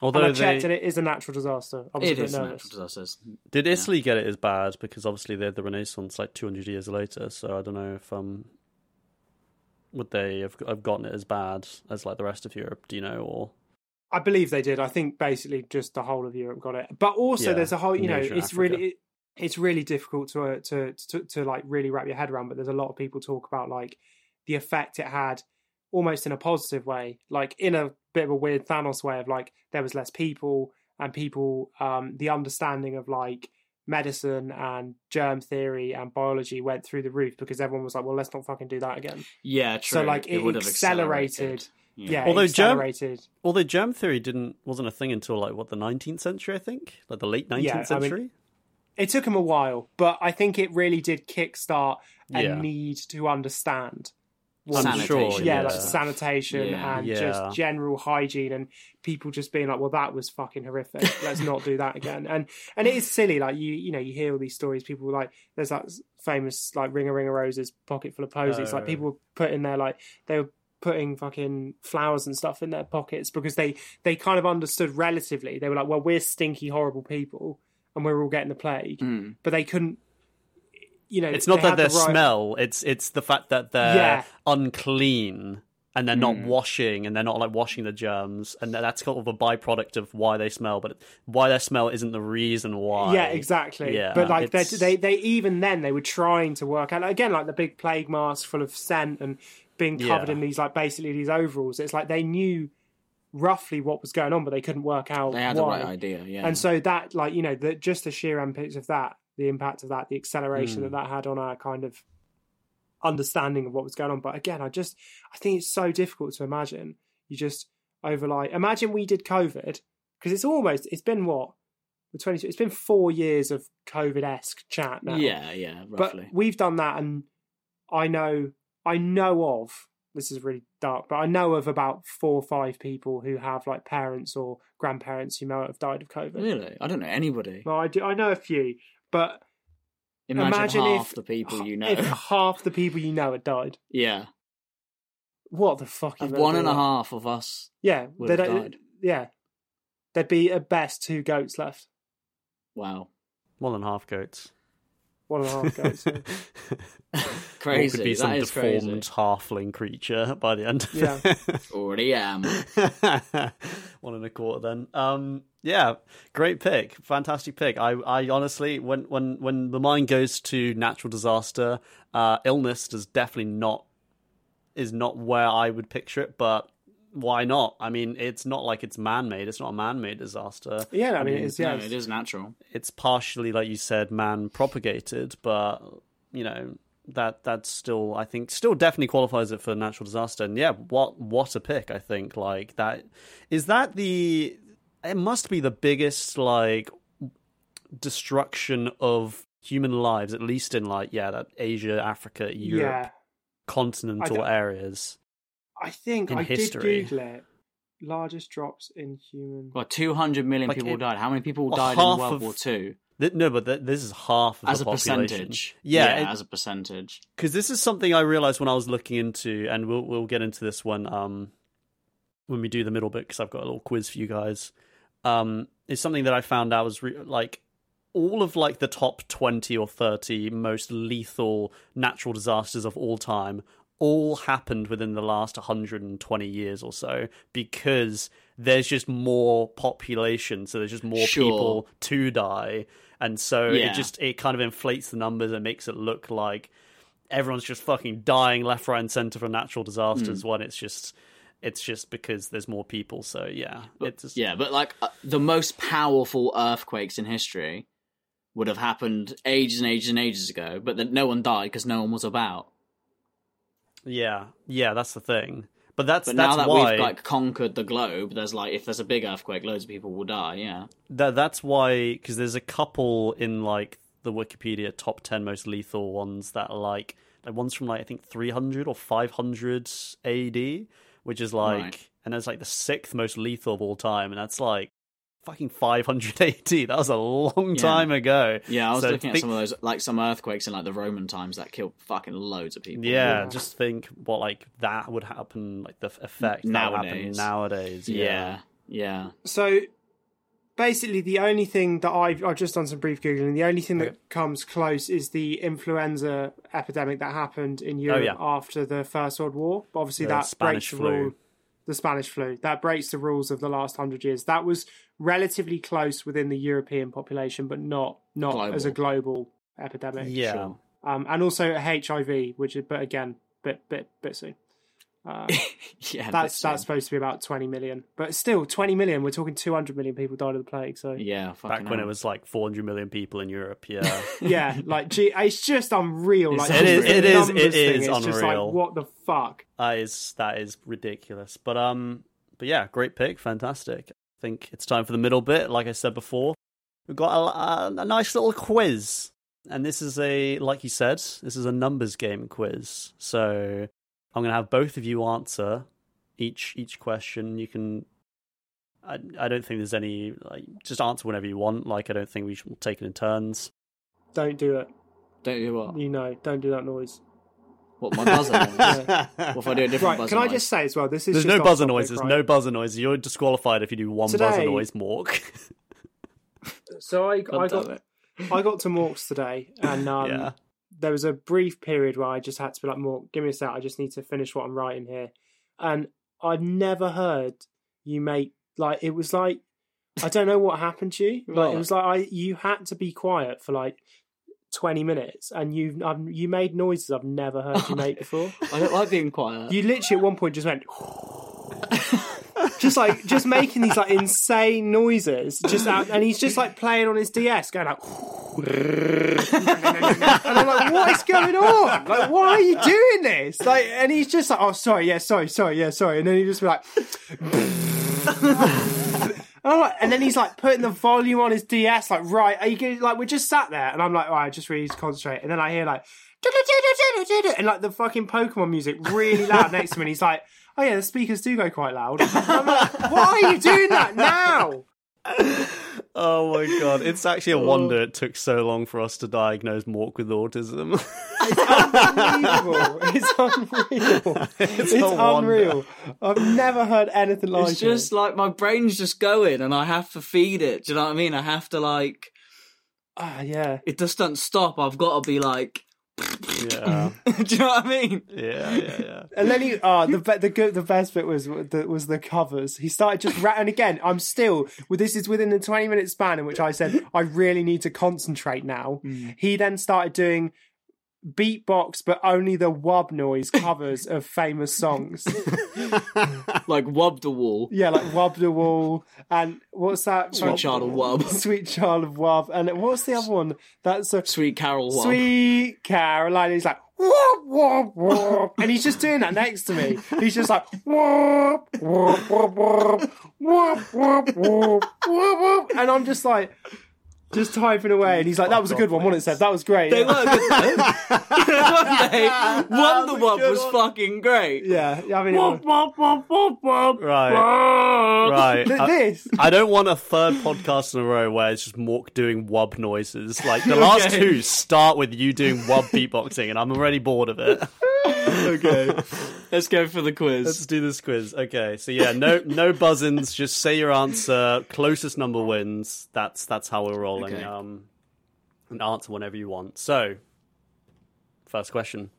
Although
and i
they,
checked and it is a natural disaster i was
It
a bit
is
nervous
natural disasters.
did Italy get it as bad because obviously they had the Renaissance like 200 years later. So I don't know if um would they have, have gotten it as bad as like the rest of Europe? Do you know or
I believe they did. I think basically just the whole of Europe got it. But also,
Yeah,
there's a whole. You know, it's
Africa.
really it, it's really difficult to, uh, to to to like really wrap your head around. But there's a lot of people talk about like the effect it had, almost in a positive way, like in a bit of a weird Thanos way of like there was less people and people, um, the understanding of like medicine and germ theory and biology went through the roof because everyone was like, well, let's not fucking do that again.
Yeah, true.
So like it,
would have
accelerated. Yeah,
Although
it
germ- although germ theory didn't wasn't a thing until like what the 19th century I think like the late 19th
Yeah, I mean,
century.
it took him a while, but I think it really did kickstart a
Yeah.
need to understand.
I'm
Sanitation.
sure.
yeah,
Yeah,
like sanitation
Yeah.
and
Yeah.
just general hygiene, and people just being like, "Well, that was fucking horrific. <laughs> Let's not do that again." And and it is silly. Like you, you know, you hear all these stories. People were like, there's that famous like ring a ring of roses, pocket full of posies. like
Oh.
people were putting their like they were putting fucking flowers and stuff in their pockets because they they kind of understood relatively. They were like, well, we're stinky, horrible people, and we're all getting the plague,
Mm.
but they couldn't. You know,
It's not
they
that they
the right-
smell; it's it's the fact that they're
Yeah.
unclean and they're not
Mm.
washing and they're not like washing the germs, and that's kind of a byproduct of why they smell. But why their smell isn't the reason why.
Yeah, exactly.
Yeah,
but like they, they, they even then they were trying to work out again, like the big plague mask full of scent and being covered
Yeah.
in these like basically these overalls. It's like they knew roughly what was going on, but they couldn't work out.
They had the right idea, yeah.
And so that, like you know, the just the sheer impact of that, the impact of that, the acceleration
Hmm.
that that had on our kind of understanding of what was going on. But again, I just I think it's so difficult to imagine. You just over like imagine we did COVID because it's almost it's been what twenty it's been four years of COVID esque chat now.
yeah, yeah,
but we've done that, and I know I know of this is really dark, but I know of about four or five people who have like parents or grandparents who know have died of COVID.
really? I don't know anybody.
Well, I do. I know a few, but
Imagine,
imagine
half
if
the people you know.
if half the people you know had died.
yeah.
What the fuck? are you
Of one
do
and a
that?
half of us.
Yeah,
would
they
have
don't-
died.
Yeah, there'd be at best two goats left.
Wow.
One and a half goats.
One and a half goats. yeah. <laughs> <laughs>
Crazy.
Or could be
that
some
is
deformed
crazy.
halfling creature by the end. Of
Yeah.
it.
Already am. <laughs>
One and a quarter then. Um yeah, great pick. Fantastic pick. I I honestly when when when the mind goes to natural disaster, uh illness does definitely not is not where I would picture it, but why not? I mean, it's not like it's man made. It's not a man made disaster.
yeah, I mean, it's yeah,
no,
it's-
it is natural.
It's partially, like you said, man propagated, but you know that that's still, I think, still definitely qualifies it for natural disaster. And yeah, what what a pick! I think like that is that the it must be the biggest like destruction of human lives, at least in like yeah, that Asia, Africa, Europe,
yeah.
continental
don't-
areas.
I think
in
I
history.
did Google it. Largest drops in human.
Well, 200 million
Like
people
it-
died. How many people
well,
died
half
in World
of-
War Two?
Th- no, but th- this is half of
as
the
a
population.
percentage.
Yeah, it-
as a percentage.
because this is something I realized when I was looking into, and we'll we'll get into this one um when we do the middle bit because I've got a little quiz for you guys. Um, is something that I found out was re- like all of like the top twenty or thirty most lethal natural disasters of all time all happened within the last 120 years or so because there's just more population so there's just more
Sure.
people to die and so
Yeah.
it just it kind of inflates the numbers and makes it look like everyone's just fucking dying left right and center from natural disasters when it's just it's just because there's more people so yeah it's just,
Yeah, but like uh, the most powerful earthquakes in history would have happened ages and ages and ages ago, but then no one died because no one was about.
yeah yeah that's the thing but that's
But
that's
now that
why
we've like conquered the globe, there's like if there's a big earthquake, loads of people will die. Yeah,
that that's why because there's a couple in like the Wikipedia top 10 most lethal ones that are like like one's from like I think 300 or 500 AD which is like
Right.
and that's like the sixth most lethal of all time and that's like fucking 580 <laughs> that was a long
Yeah.
time ago
yeah. I was
So
looking at some of those, like some earthquakes in like the Roman times that killed fucking loads of people.
yeah, just think what like that would happen like the f- effect that would happen
Nowadays.
nowadays
yeah, yeah.
So basically, the only thing that I've I've just done some brief googling. The only thing that comes close is the influenza epidemic that happened in Europe
Oh, yeah.
after the First World War. But obviously,
The
that
Spanish
breaks the
flu.
rule. The Spanish flu that breaks the rules of the last hundred years. That was relatively close within the European population, but not not
Global.
as a global epidemic.
yeah
Sure.
Um, and also HIV, which is but again, bit bit bit soon. Uh, <laughs>
yeah,
that's that's supposed to be about 20 million but still 20 million we're talking 200 million people died of the plague so
yeah.
back when
hell.
it was like 400 million people in Europe yeah <laughs>
yeah like gee, it's just unreal like
It's
just
unreal.
the
It is-
numbers
it
thing,
is
it's just
unreal.
like what the fuck
That is that is ridiculous. But um, but yeah, great pick, fantastic. I think it's time for the middle bit. Like I said before, we've got a, a, a nice little quiz, and this is a like you said, this is a numbers game quiz. So I'm gonna have both of you answer each each question. You can. I I don't think there's any like just answer whenever you want. Like I don't think we should take it in turns.
don't do it
Don't do what?
you know don't do that noise
What my buzzer? noise? <laughs> what if I do a different
right
buzzer?
can i
noise?
just say as well this is
There's no buzzer
topic,
noises.
right?
No buzzer noises. You're disqualified if you do one buzzer noise, Mork.
so i,
God
I got
it.
i got to morks today and <laughs> um
yeah.
There was a brief period where I just had to be like, "More, give me a sec. I just need to finish what I'm writing here." And I'd never heard you make like it was like I don't know what happened to you. <laughs> Like it was like I you had to be quiet for like twenty minutes, and you um, you made noises I've never heard you make <laughs> before.
I don't like being quiet.
You literally at one point just went. <laughs> Just like just making these like insane noises, just out, and he's just like playing on his DS, going like, <laughs> and I'm like, what is going on? Like, why are you doing this? Like, and he's just like, oh, sorry, yeah, sorry, sorry, yeah, sorry, and then he just be like, like- <laughs> oh, and then he's like putting the volume on his DS, like, right, are you going like, we're just sat there, and I'm like, all right, I just really concentrate, and then I hear like, <laughs> and like the fucking Pokemon music really loud next to me, and he's like, oh yeah, the speakers do go quite loud. <laughs> I'm like, why are you doing that now?
Oh my god, it's actually a wonder it took so long for us to diagnose Mork with autism.
It's unbelievable. It's unreal. <laughs> It's,
a wonder.
unreal. I've never heard anything like that.
It's just
it.
like my brain's just going, and I have to feed it. Do you know what I mean? I have to like.
Ah, yeah.
It just doesn't stop. I've got to be like.
Yeah, <laughs>
do you know what I mean?
yeah, yeah, yeah.
And then he, ah, the be- the good, the best bit was the was the covers. He started just ra- and again, I'm still. Well, this is within the 20 minute span in which I said I really need to concentrate now. He then started doing beatbox, but only the wub noise covers of famous songs. <laughs>
like wub the Wall.
Yeah, like wub the Wall, and what's that?
Sweet Child of wub, <laughs>
Sweet Child of wub. and what's the other one? That's a
Sweet Carol. wub,
Sweet Caroline. He's like. wub wub wub, And he's just doing that next to me. He's just like wub wub wub wub wub wub, whoop, and I'm just like, just typing away, and he's like, "That was a good one, wasn't it, Seb? That was great."
They
yeah.
were good. though. they Wonder Wob was fucking great.
Yeah, yeah, I mean, it was-
Right. Right. I,
this.
I don't want a third podcast in a row where it's just Mork doing wub noises. Like the last
Okay.
two start with you doing wub beatboxing, and I'm already bored of it. <laughs>
Okay, <laughs> let's go for the quiz.
Let's do this quiz. Okay, so yeah, no no buzzins. Just say your answer. Closest number wins. That's that's how we're rolling.
Okay.
Um, and answer whenever you want. So, first question: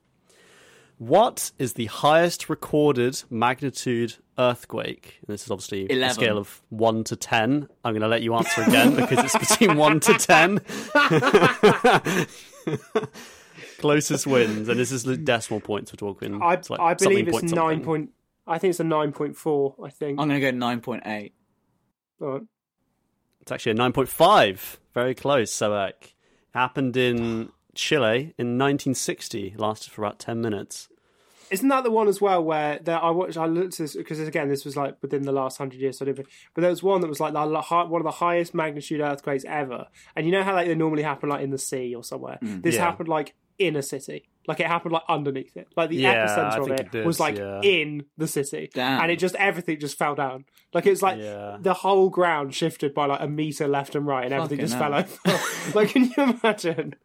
What is the highest recorded magnitude earthquake? And this is obviously a
11.
scale of one to ten. I'm going to let you answer again because it's between one to ten. <laughs> <laughs> Closest wins, and this is the decimal points we're talking.
I,
like
I believe it's
point
nine
something.
point. I think it's a nine point four. I think.
I'm gonna go nine point eight.
All right.
It's actually a 9.5. Very close, So, Sebek. Happened in Chile in 1960. Lasted for about 10 minutes.
Isn't that the one as well where there, I watched? I looked at this because again, this was like within the last hundred years. So I didn't, but there was one that was like the, one of the highest magnitude earthquakes ever. And you know how like they normally happen like in the sea or somewhere. this
Mm. Yeah.
happened like in a city. Like it happened like underneath it. Like the
Yeah,
epicenter of it,
it
was like
yeah.
in the city,
Damn.
and it just everything just fell down. Like it's like
Yeah.
the whole ground shifted by like a meter left and right, and everything
Fucking
just
hell.
fell over. <laughs> like, can you imagine?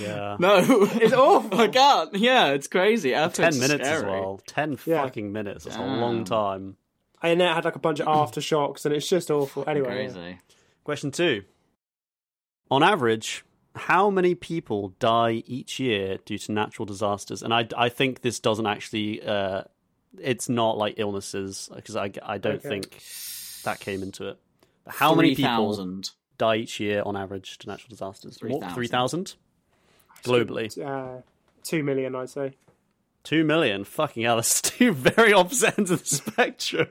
Yeah.
No, <laughs>
It's awful.
I can't. Yeah, it's crazy.
After 10
Earthquake's
minutes as well. 10
Yeah.
fucking minutes. That's a long time.
And then it had like a bunch of <clears throat> aftershocks, and it's just awful. Anyway, yeah.
Crazy.
Question two. On average, how many people die each year due to natural disasters? And I, I think this doesn't actually, uh, it's not like illnesses, because I, I don't
Okay.
think that came into it. But how many people
3,000.
die each year on average to natural disasters?
3,000.
3,000? Globally.
uh, two million, I'd say.
Two million. Fucking hell, that's <laughs> two very opposite ends of the spectrum.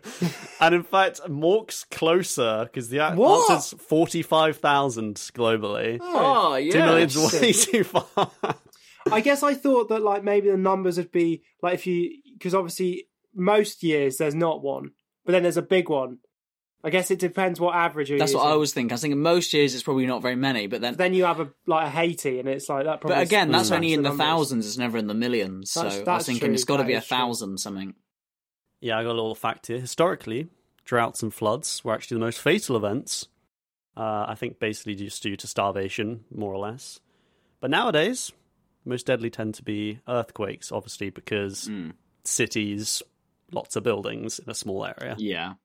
and in fact, Mork's closer because the
What?
answer's 45,000 globally.
Oh, yeah.
Two million's way too far.
I guess I thought that like maybe the numbers would be like if you because obviously most years there's not one, but then there's a big one. I guess it depends what average. You're
That's what. I was thinking. I was thinking most years it's probably not very many, but then.
Then you have a like a Haiti, and it's like that. Probably
But again, that's only in the
numbers.
thousands. It's never in the millions. So
That's-
I was thinking
true,
it's got to be a
is true.
thousand something.
yeah, I got a little fact here. Historically, droughts and floods were actually the most fatal events. Uh, I think basically just due to starvation, more or less. But nowadays, most deadly tend to be earthquakes, obviously, because
Mm.
cities, lots of buildings in a small area.
Yeah.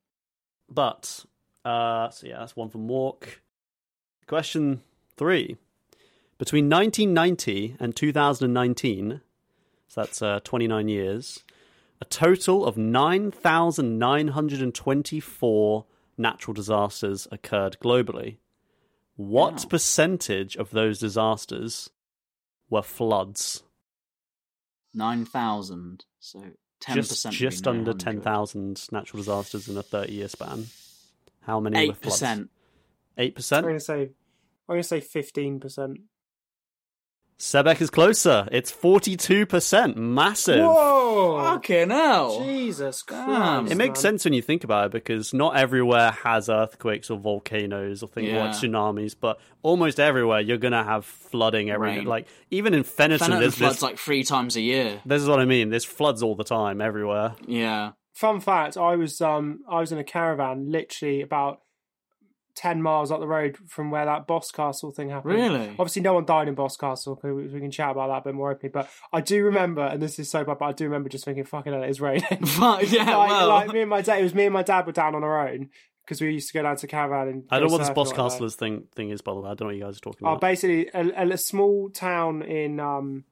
But uh, so yeah, that's one from Mork. Question three: Between 1990 and 2019, so that's uh, 29 years, a total of 9,924 natural disasters occurred globally. What
Wow.
percentage of those disasters were floods?
9,000. So 10%.
Just just under
900.
10,000 natural disasters in a 30-year span. How many were floods?
8%.
I'm
Eight
going
percent.
to say, I'm going to say fifteen percent.
Sebek is closer. It's forty-two percent. Massive.
Whoa!
Fucking hell.
Jesus Christ!
It makes
man.
sense when you think about it because not everywhere has earthquakes or volcanoes or things
Yeah.
like tsunamis, but almost everywhere you're gonna have flooding every
Rain.
like even in Fenton,
Fenton
there's
floods
this,
like three times a year.
this is what I mean. There's floods all the time everywhere.
Yeah.
Fun fact: I was um I was in a caravan, literally about ten miles up the road from where that Boscastle thing happened.
Really?
Obviously, no one died in Boscastle. so We we can chat about that a bit more openly. But I do remember, and this is so bad, but I do remember just thinking, "Fucking hell, it's raining." <laughs>
Fuck, yeah,
like,
well.
like me and my dad. It was me and my dad were down on our own because we used to go down to caravan and.
I don't know what this Boss
or whatever.
Castles thing thing is, by the way. I don't know what you guys are talking about.
Oh,
about.
basically, a, a, a small town in um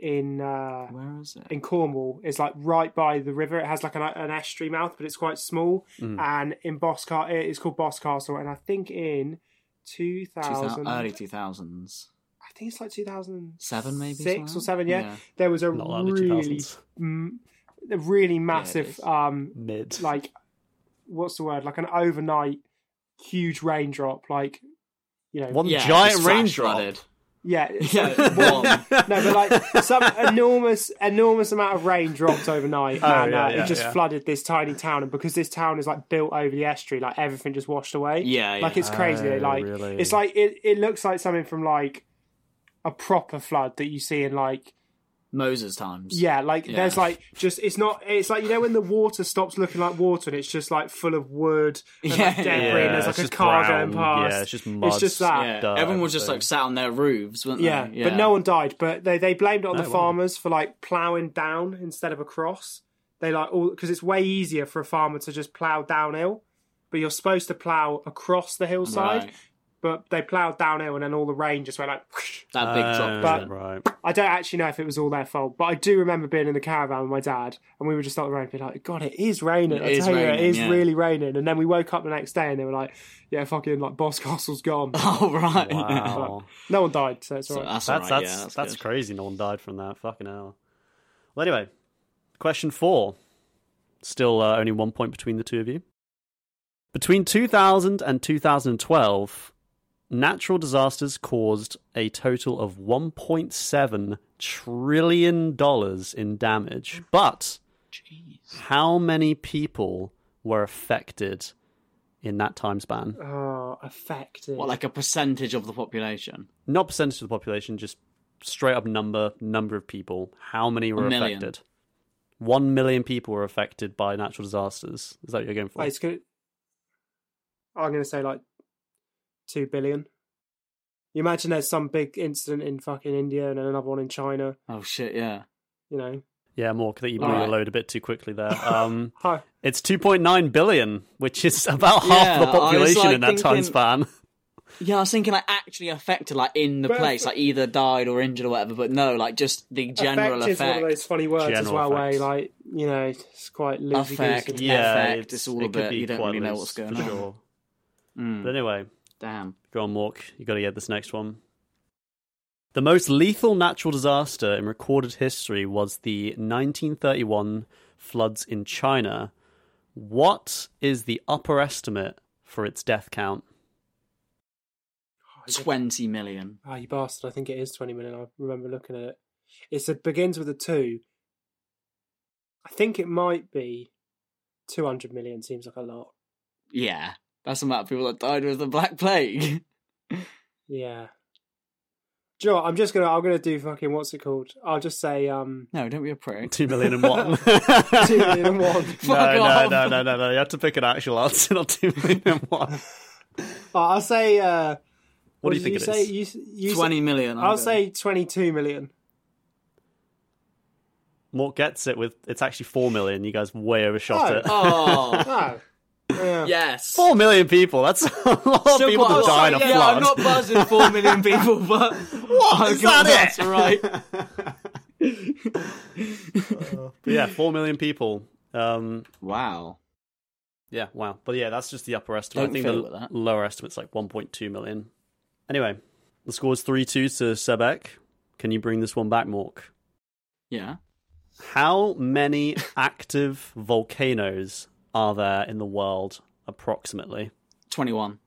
in uh
Where is it?
in Cornwall It's like right by the river. It has like an, an estuary mouth, but it's quite small.
Mm.
And in Boscar, it's called Boscastle. And I think in 2000,
2000, early 2000s.
I think it's like
2007, maybe?
six or seven. Yeah,
Yeah.
there was a
Not
really,
2000s.
mm, really massive,
is.
um,
Mid.
like what's the word? Like an overnight huge raindrop. Like you know,
One
Yeah,
giant
just
raindrop.
flooded.
Yeah, <laughs>
Yeah,
like one.
one. <laughs>
no, but like some enormous, enormous amount of rain dropped overnight, <laughs>
Oh,
and
yeah,
uh,
yeah,
it just
yeah.
flooded this tiny town. And because this town is like built over the estuary, like everything just washed away.
Yeah, yeah.
like it's crazy.
Oh,
like
really?
it's like it. It looks like something from like a proper flood that you see in like
Moses times.
yeah, like
Yeah.
there's like just it's not it's like you know when the water stops looking like water and it's just like full of wood and
Yeah,
like debris
yeah.
and there's
it's
like a
just
car
brown.
going past.
Yeah, it's just mud.
It's just that.
Yeah,
dirt,
everyone was just like sat on their roofs, weren't
Yeah,
they?
but no one died. But they they blamed it on
No,
the
wow.
farmers for like ploughing down instead of across. They like all because it's way easier for a farmer to just plough downhill, but you're supposed to plough across the hillside.
Right.
But they ploughed downhill, and then all the rain just went like. whoosh.
That big
Oh,
drop.
But-
right.
I don't actually know if it was all their fault, but I do remember being in the caravan with my dad, and we were just on the road, being like, "God, it is raining."
It
I
is
tell you, it
raining,
is
yeah.
really raining. And then we woke up the next day, and they were like, "Yeah, fucking like Boscastle's gone." <laughs>
Oh right.
Wow.
no one died, so it's
So
alright.
that's
that's
alright,
that's
yeah, that's,
that's crazy. No one died from that. Fucking hell. Well, anyway, question four. Still uh, only one point between the two of you. Between 2000 and 2012, natural disasters caused a total of 1.7 trillion dollars in damage. But how many people were affected in that time span?
Oh, affected.
What, like a percentage of the population?
not percentage of the population, just straight up number number of people. How many were affected? One million people were affected by natural disasters. Is that what you're going for?
Wait, it's gonna. I'm gonna say like two billion. You imagine there's some big incident in fucking India and then another one in China.
Oh shit, yeah.
You know,
Yeah, more. I think you blew your load a bit too quickly there. <laughs> Um,
hi.
it's 2.9 billion, which is about half
Yeah,
the
I was,
population
like,
in that time span.
Yeah, I was thinking like actually affected, like in the
But-
place, like either died or injured or whatever. But no, like just the general
affect is one
effect.
of those funny words as
General
well, where like you know it's quite loosey
Effect,
goosey.
yeah. effect,
it's,
it's all
it
a bit- you don't
quite
really know what's going
for
on.
Sure.
Mm,
But anyway,
damn.
Go on, Mork. You got to get this next one. The most lethal natural disaster in recorded history was the 1931 floods in China. What is the upper estimate for its death count?
Twenty million.
Ah, you bastard! I think it is twenty million. I remember looking at it. It's, it begins with a two. I think it might be two hundred million. Seems like a lot.
Yeah, that's the amount of people that died with the Black Plague. <laughs>
Yeah. Do you know? I'm just gonna. I'm gonna do fucking. What's it called? I'll just say um.
no, don't be a prick.
Two million and one. <laughs>
Two million and one. <laughs>
Fuck
no, no,
off.
no, no, no, no. You have to pick an actual answer, not two million and one.
Oh, I'll say. uh
What do you think
you
it
say?
is?
You, you
Twenty million.
Say, I'll say twenty-two million.
Mort gets it with it's actually four million. You guys way overshot
Oh.
it.
Oh
Oh. Yeah.
yes.
Four million people. That's <laughs> a lot of people
quite-
to die in a
yeah,
flood.
I'm not buzzing four million people, but <laughs> what
is that
that's
it?
right. <laughs>
But yeah, four million people. Um,
Wow.
Yeah, wow. But yeah, that's just the upper estimate.
Don't
I think the
with that.
lower estimate's like 1.2 million. Anyway, the score is 3 2 to Sebek. Can you bring this one back, Mork?
Yeah.
How many active volcanoes are there in the world, approximately?
Twenty-one.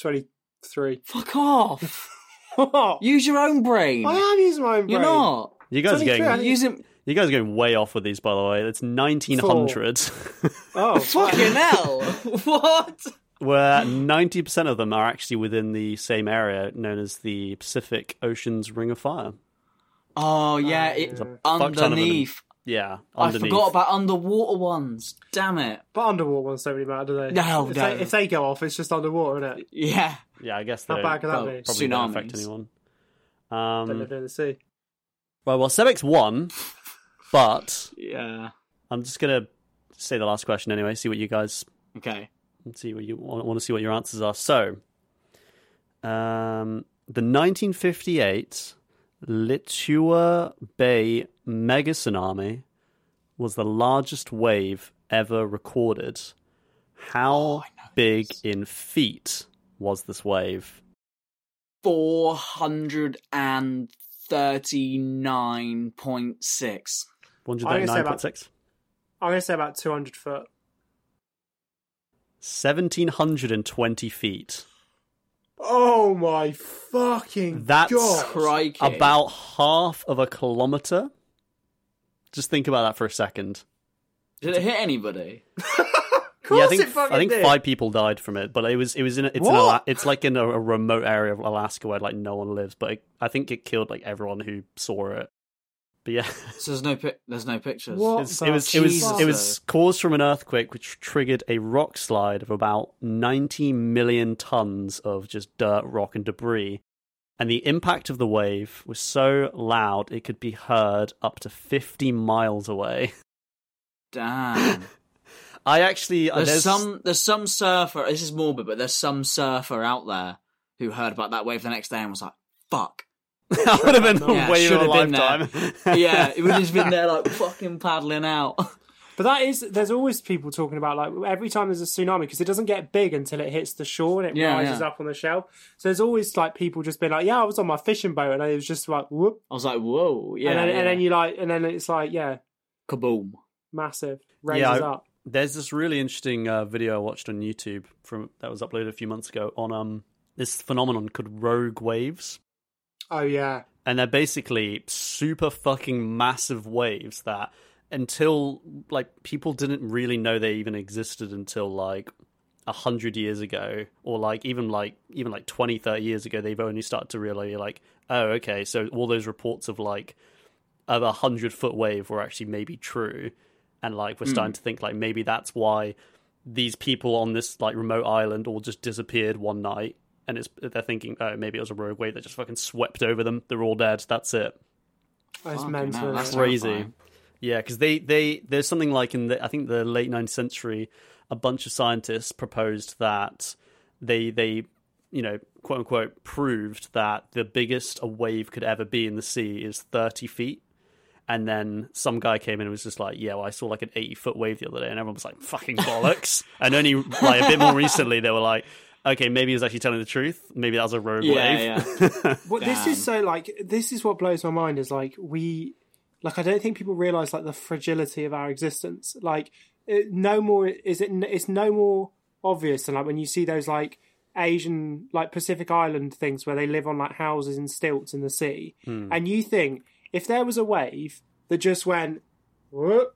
Twenty-three.
Fuck off. <laughs> Use your own brain.
I am using my own brain.
You're not.
You guys are
23, I
going.
think-
Using
You guys are going way off with these, by the way. It's 1900,
Oh, <laughs>
fucking hell. <laughs> what?
where 90% of them are actually within the same area known as the Pacific Ocean's Ring of Fire.
Oh yeah, it,
There's a fuck ton of them
underneath.
Yeah,
I forgot about underwater ones. Damn it.
But underwater ones don't really matter, do they?
No,
if
no.
They, if they go off, it's just underwater, isn't it?
Yeah.
Yeah, I guess
How
they
bad could that
well,
be?
probably don't affect
Tsunamis.
anyone.
Don't
Um,
live in the sea.
well, well, Sebek's won, <laughs> but
Yeah.
I'm just gonna say the last question anyway. See what you guys
Okay.
see what you want, want to see what your answers are. So, um, the 1958 Lituya Bay mega tsunami was the largest wave ever recorded. How oh, big in feet was this wave?
Four hundred and thirty-nine point six.
I'm gonna say about-
139.6?
I'm going to say about 200 foot.
1720 feet.
Oh my fucking
That's
god!
Crikey.
about half of a kilometer. Just think about that for a second.
Did it hit anybody? <laughs>
yeah, I think
it fucking
I think
did.
five people died from it, but it was it was in a, it's in
What?
Ala- it's like in a, a remote area of Alaska where like no one lives, but it, I think it killed like everyone who saw it. But yeah,
So there's no pic- there's no pictures.
What?
it was it was it was caused from an earthquake which triggered a rock slide of about 90 million tons of just dirt, rock, and debris. And the impact of the wave was so loud it could be heard up to 50 miles away. <laughs>
Damn.
I actually uh,
There's, some there's some surfer. This is morbid, but there's some surfer out there who heard about that wave the next day and was like, "Fuck." <laughs>
that would have been a
Yeah,
way of a
have been there.
lifetime. <laughs>
yeah, it would have just been <laughs> there like fucking paddling out.
But that is, there's always people talking about like every time there's a tsunami because it doesn't get big until it hits the shore and it
Yeah,
rises
yeah.
up on the shelf. So there's always like people just being like, yeah, I was on my fishing boat and it was just like whoop,
I was like, "Whoa, yeah."
and, then,
yeah.
and then you like, and then it's like, yeah,
kaboom.
massive raises
Yeah, I-
up.
There's this really interesting uh, video I watched on YouTube from that was uploaded a few months ago on um this phenomenon called rogue waves.
Oh yeah,
and they're basically super fucking massive waves that until like people didn't really know they even existed until like a hundred years ago or like even like even like 20 30 years ago they've only started to realize like oh okay so all those reports of like of a hundred foot wave were actually maybe true. And like we're starting hmm. to think like maybe that's why these people on this like remote island all just disappeared one night and it's they're thinking oh maybe it was a rogue wave that just fucking swept over them they're all dead that's it
that's
Fucking
mental.
hell, that's
crazy
terrifying.
yeah because they they there's something like in the i think the late 19th century a bunch of scientists proposed that they they you know quote unquote proved that the biggest a wave could ever be in the sea is 30 feet and then some guy came in and was just like, "Yeah, well, I saw like an eighty-foot wave the other day," and everyone was like, "Fucking bollocks!" <laughs> and only like a bit more recently, they were like, "Okay, maybe he was actually telling the truth. Maybe that was a rogue
Yeah,
wave." <laughs>
Well, this is so like this is what blows my mind is like we like I don't think people realize like the fragility of our existence. Like it, no more is it it's no more obvious than like when you see those like Asian like Pacific Island things where they live on like houses in stilts in the sea, hmm. and you think if there was a wave that just went whoop,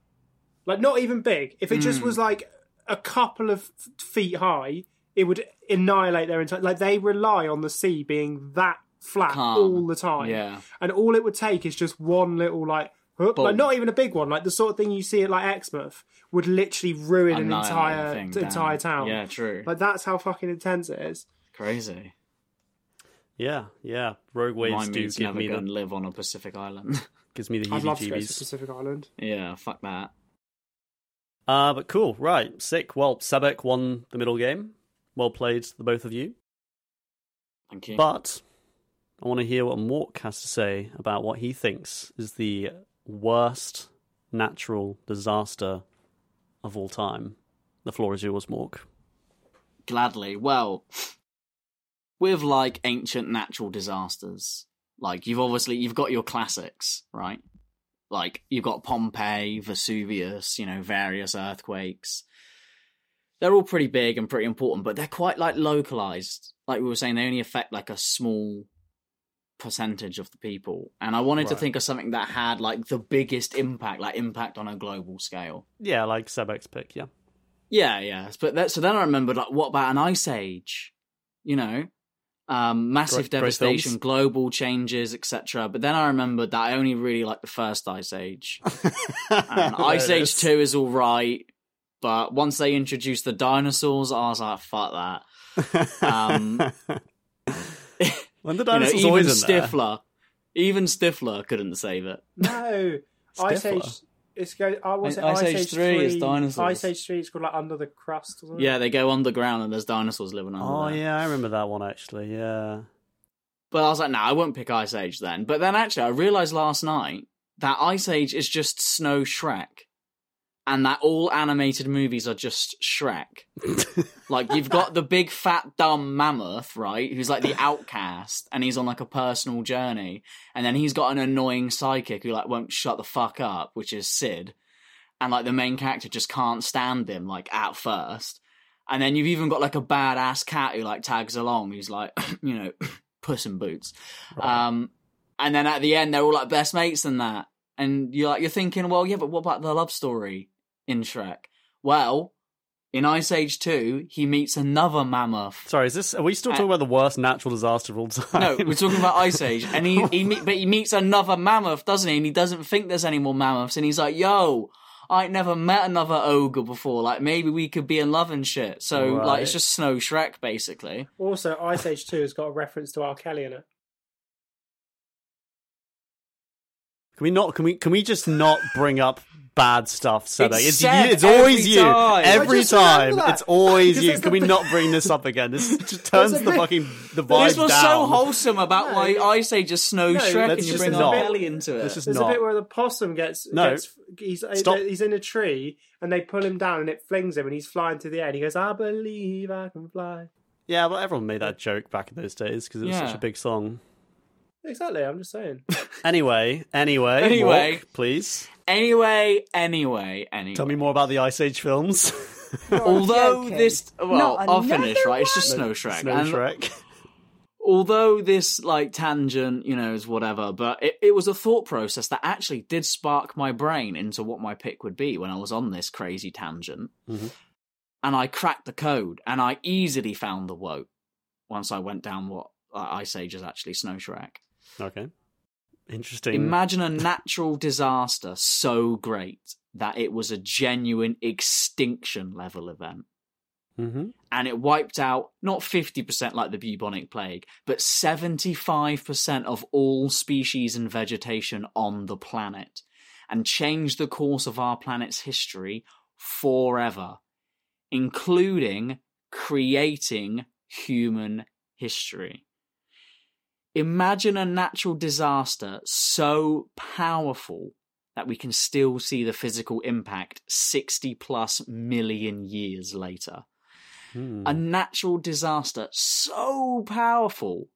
like not even big, if it just hmm. was like a couple of feet high, it would annihilate their entire. Like they rely on the sea being that flat
Calm.
all the time,
Yeah.
and all it would take is just one little like. whoop, Like not even a big one, like the sort of thing you see at like Exmouth would literally ruin an
Annihilate
entire
thing,
t-
damn.
entire town.
Yeah, true.
Like that's how fucking intense it is.
Crazy.
yeah, yeah. Rogue waves
Mine
do
means
give
never
me
go
the
and live on a Pacific island. <laughs>
gives me the
I'd love to go to
heebie-jeebies.
Pacific Island.
yeah, fuck that.
Uh, but cool, right? Sick. Well, Sebek won the middle game. Well played, the both of you.
Thank you.
But I want to hear what Mork has to say about what he thinks is the worst natural disaster of all time. The floor is yours, Mork.
Gladly. Well, with like ancient natural disasters, like you've obviously you've got your classics, right? Like you've got Pompeii, Vesuvius, you know, various earthquakes. They're all pretty big and pretty important, but they're quite like localized. Like we were saying, they only affect like a small percentage of the people. And I wanted to think of something that had like the biggest impact, like impact on a global scale.
Yeah, like Sebek's pick, yeah.
Yeah, yeah. But that, so then I remembered, like, what about an ice age? You know, um, massive
Great- great
devastation,
films.
global changes, etc. But then I remembered that I only really like the first ice age. <laughs> And ice age two is all right, but once they introduced the dinosaurs, I was like, fuck that. Um, <laughs>
when the <laughs>
You know,
dinosaurs
even
always there.
Stifler, even Stifler couldn't save it.
No, <laughs> Ice
Stifler.
Age. It's go. I was it
Ice
Ice,
Age
Age
3 is dinosaurs.
Ice Age three is called like Under the Crust or something.
Yeah, they go underground and there's dinosaurs living under
Oh
there.
yeah, I remember that one actually. Yeah.
But I was like, no, I won't pick Ice Age then. But then actually, I realized last night that Ice Age is just Snow Shrek. And that all animated movies are just Shrek. <laughs> like, you've got the big fat dumb mammoth, right? Who's like the <laughs> outcast, and he's on like a personal journey. And then he's got an annoying psychic who like won't shut the fuck up, which is Sid. And like the main character just can't stand him, like at first. And then you've even got like a badass cat who like tags along, who's like, <clears throat> you know, <clears throat> Puss in Boots. Um, and then at the end, they're all like best mates and that. And you're like, you're thinking, well, yeah, but what about the love story in Shrek? Well, in Ice Age 2, he meets another mammoth.
Sorry, is this? Are we still talking uh, about the worst natural disaster of all time?
No, we're talking about Ice Age, and he, he meet, <laughs> but he meets another mammoth, doesn't he? And he doesn't think there's any more mammoths, and he's like, "Yo, I never met another ogre before. Like maybe we could be in love and shit." So like, it's just Snow Shrek basically.
Also, Ice Age 2 has got a reference to R. Kelly in it.
Can we not? Can we? Can we just not bring up bad stuff? So
It's
it's,
said
you, it's always
every
you.
time.
Every
I just remember
time, it's always you. Can we
bit-
not bring this up again? This <laughs> just turns the
bit-
fucking the vibe
This was
down.
so wholesome about
No,
why
I
say just is Snow
No,
Shrek,
let's
and you
just
bring
not.
R. Kelly into it.
Let's just
There's
not.
a bit where the possum gets,
No.
gets he's
Stop.
he's in a tree and they pull him down and it flings him and he's flying to the air. And he goes, "I believe I can fly."
Yeah, but everyone made that joke back in those days because it was such a big song.
Exactly. I'm just saying.
Anyway, <laughs> anyway,
Anyway.
walk, please
Anyway, anyway, anyway.
tell me more about the Ice Age films. <laughs>
Although
joking.
this, well,
Not
I'll finish.
another
Right, it's just
one?
Snow Shrek.
Snow
And
Shrek.
although this like tangent, you know, is whatever, but it, it was a thought process that actually did spark my brain into what my pick would be when I was on this crazy tangent.
Mhm.
And I cracked the code, and I easily found the woke once I went down what uh, Ice Age is actually Snow Shrek.
Okay, interesting.
Imagine a natural disaster so great that it was a genuine extinction level event.
hmm
and it wiped out not 50% like the bubonic plague, but 75% of all species and vegetation on the planet, and changed the course of our planet's history forever, including creating human history. Imagine a natural disaster so powerful that we can still see the physical impact 60 plus million years later
Hmm.
a natural disaster so powerful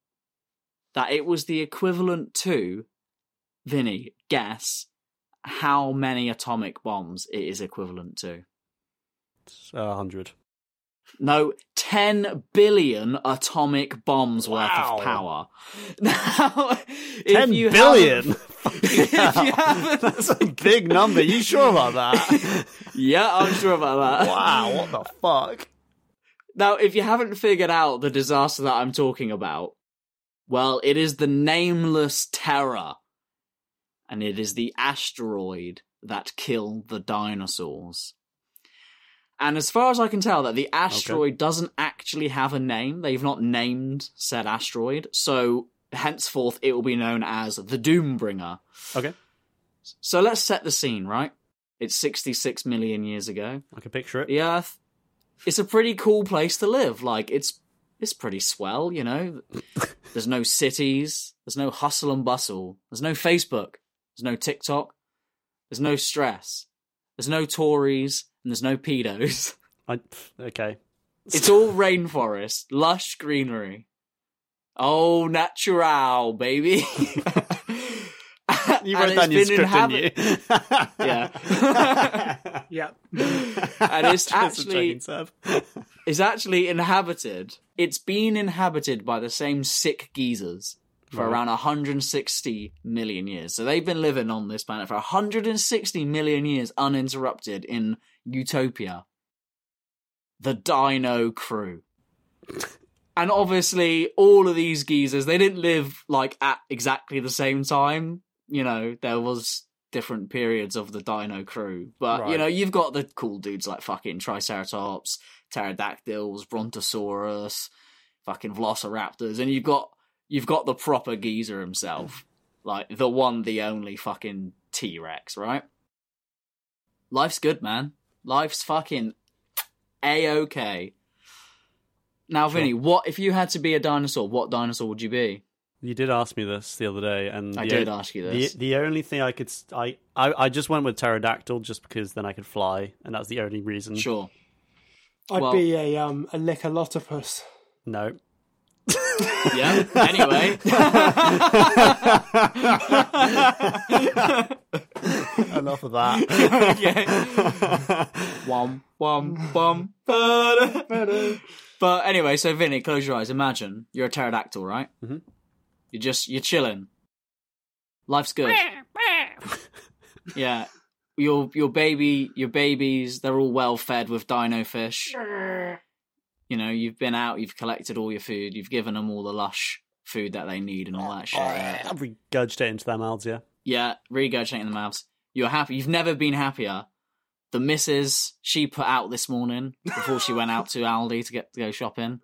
that it was the equivalent to Vinny, guess how many atomic bombs it is equivalent to.
A hundred.
No, 10 billion atomic bombs worth of power. <laughs> Now, if
Ten
you
billion. <laughs> <laughs>
if you haven't-
That's a big number. You sure about that?
yeah, I'm sure about that.
wow, what the fuck?
Now, if you haven't figured out the disaster that I'm talking about, well, it is the nameless terror. And it is the asteroid that killed the dinosaurs. And as far as I can tell, that the asteroid doesn't actually have a name. They've not named said asteroid. So henceforth it will be known as the Doombringer.
Okay,
So let's set the scene, right? It's 66 million years ago.
I can picture it.
the earth it's a pretty cool place to live. Like it's it's pretty swell you know? <laughs> There's no cities. There's no hustle and bustle. There's no facebook. There's no tiktok. There's no stress. There's no tories and there's no pedos <laughs>
I, okay.
it's all rainforest lush greenery oh natural baby <laughs> <laughs>
You wrote that in your script,
inhabit-
didn't you?
yeah
Yeah.
and it's actually
joking, Seb.
is actually inhabited. It's been inhabited by the same sick geezers for
Right.
around 160 million years. So they've been living on this planet for 160 million years uninterrupted in Utopia. The Dino Crew. And obviously, all of these geezers, they didn't live like at exactly the same time. You know, there was different periods of the Dino Crew. But, you know, you've got the cool dudes like fucking Triceratops, pterodactyls, Brontosaurus, fucking Velociraptors, and you've got you've got the proper geezer himself, like the one, the only fucking T Rex, right? Life's good, man. Life's fucking a okay. Now, Vinny, what if you had to be a dinosaur? What dinosaur would you be?
You did ask me this the other day, and
I
the
did
o-
ask you this.
The only thing I could, s- I, I, I just went with pterodactyl just because then I could fly, and that's the only reason.
Sure.
I'd
Well-
be a um a lickalotopus.
No.
Yeah. Anyway.
Enough of that.
okay. Wom, wom, wom. ba-da. But anyway, so Vinny, close your eyes. Imagine you're a pterodactyl, right?
Mhm.
You're just you're chilling. Life's good. <laughs> yeah, your your baby, your babies, they're all well fed with dino fish. You know, you've been out, you've collected all your food, you've given them all the lush food that they need and all that shit. yeah.
I'll regurgitate into their mouths, yeah.
Yeah, regurgitating the mouths. You're happy. You've never been happier. The missus she put out this morning before she went out to <laughs> Aldi to get to go shopping.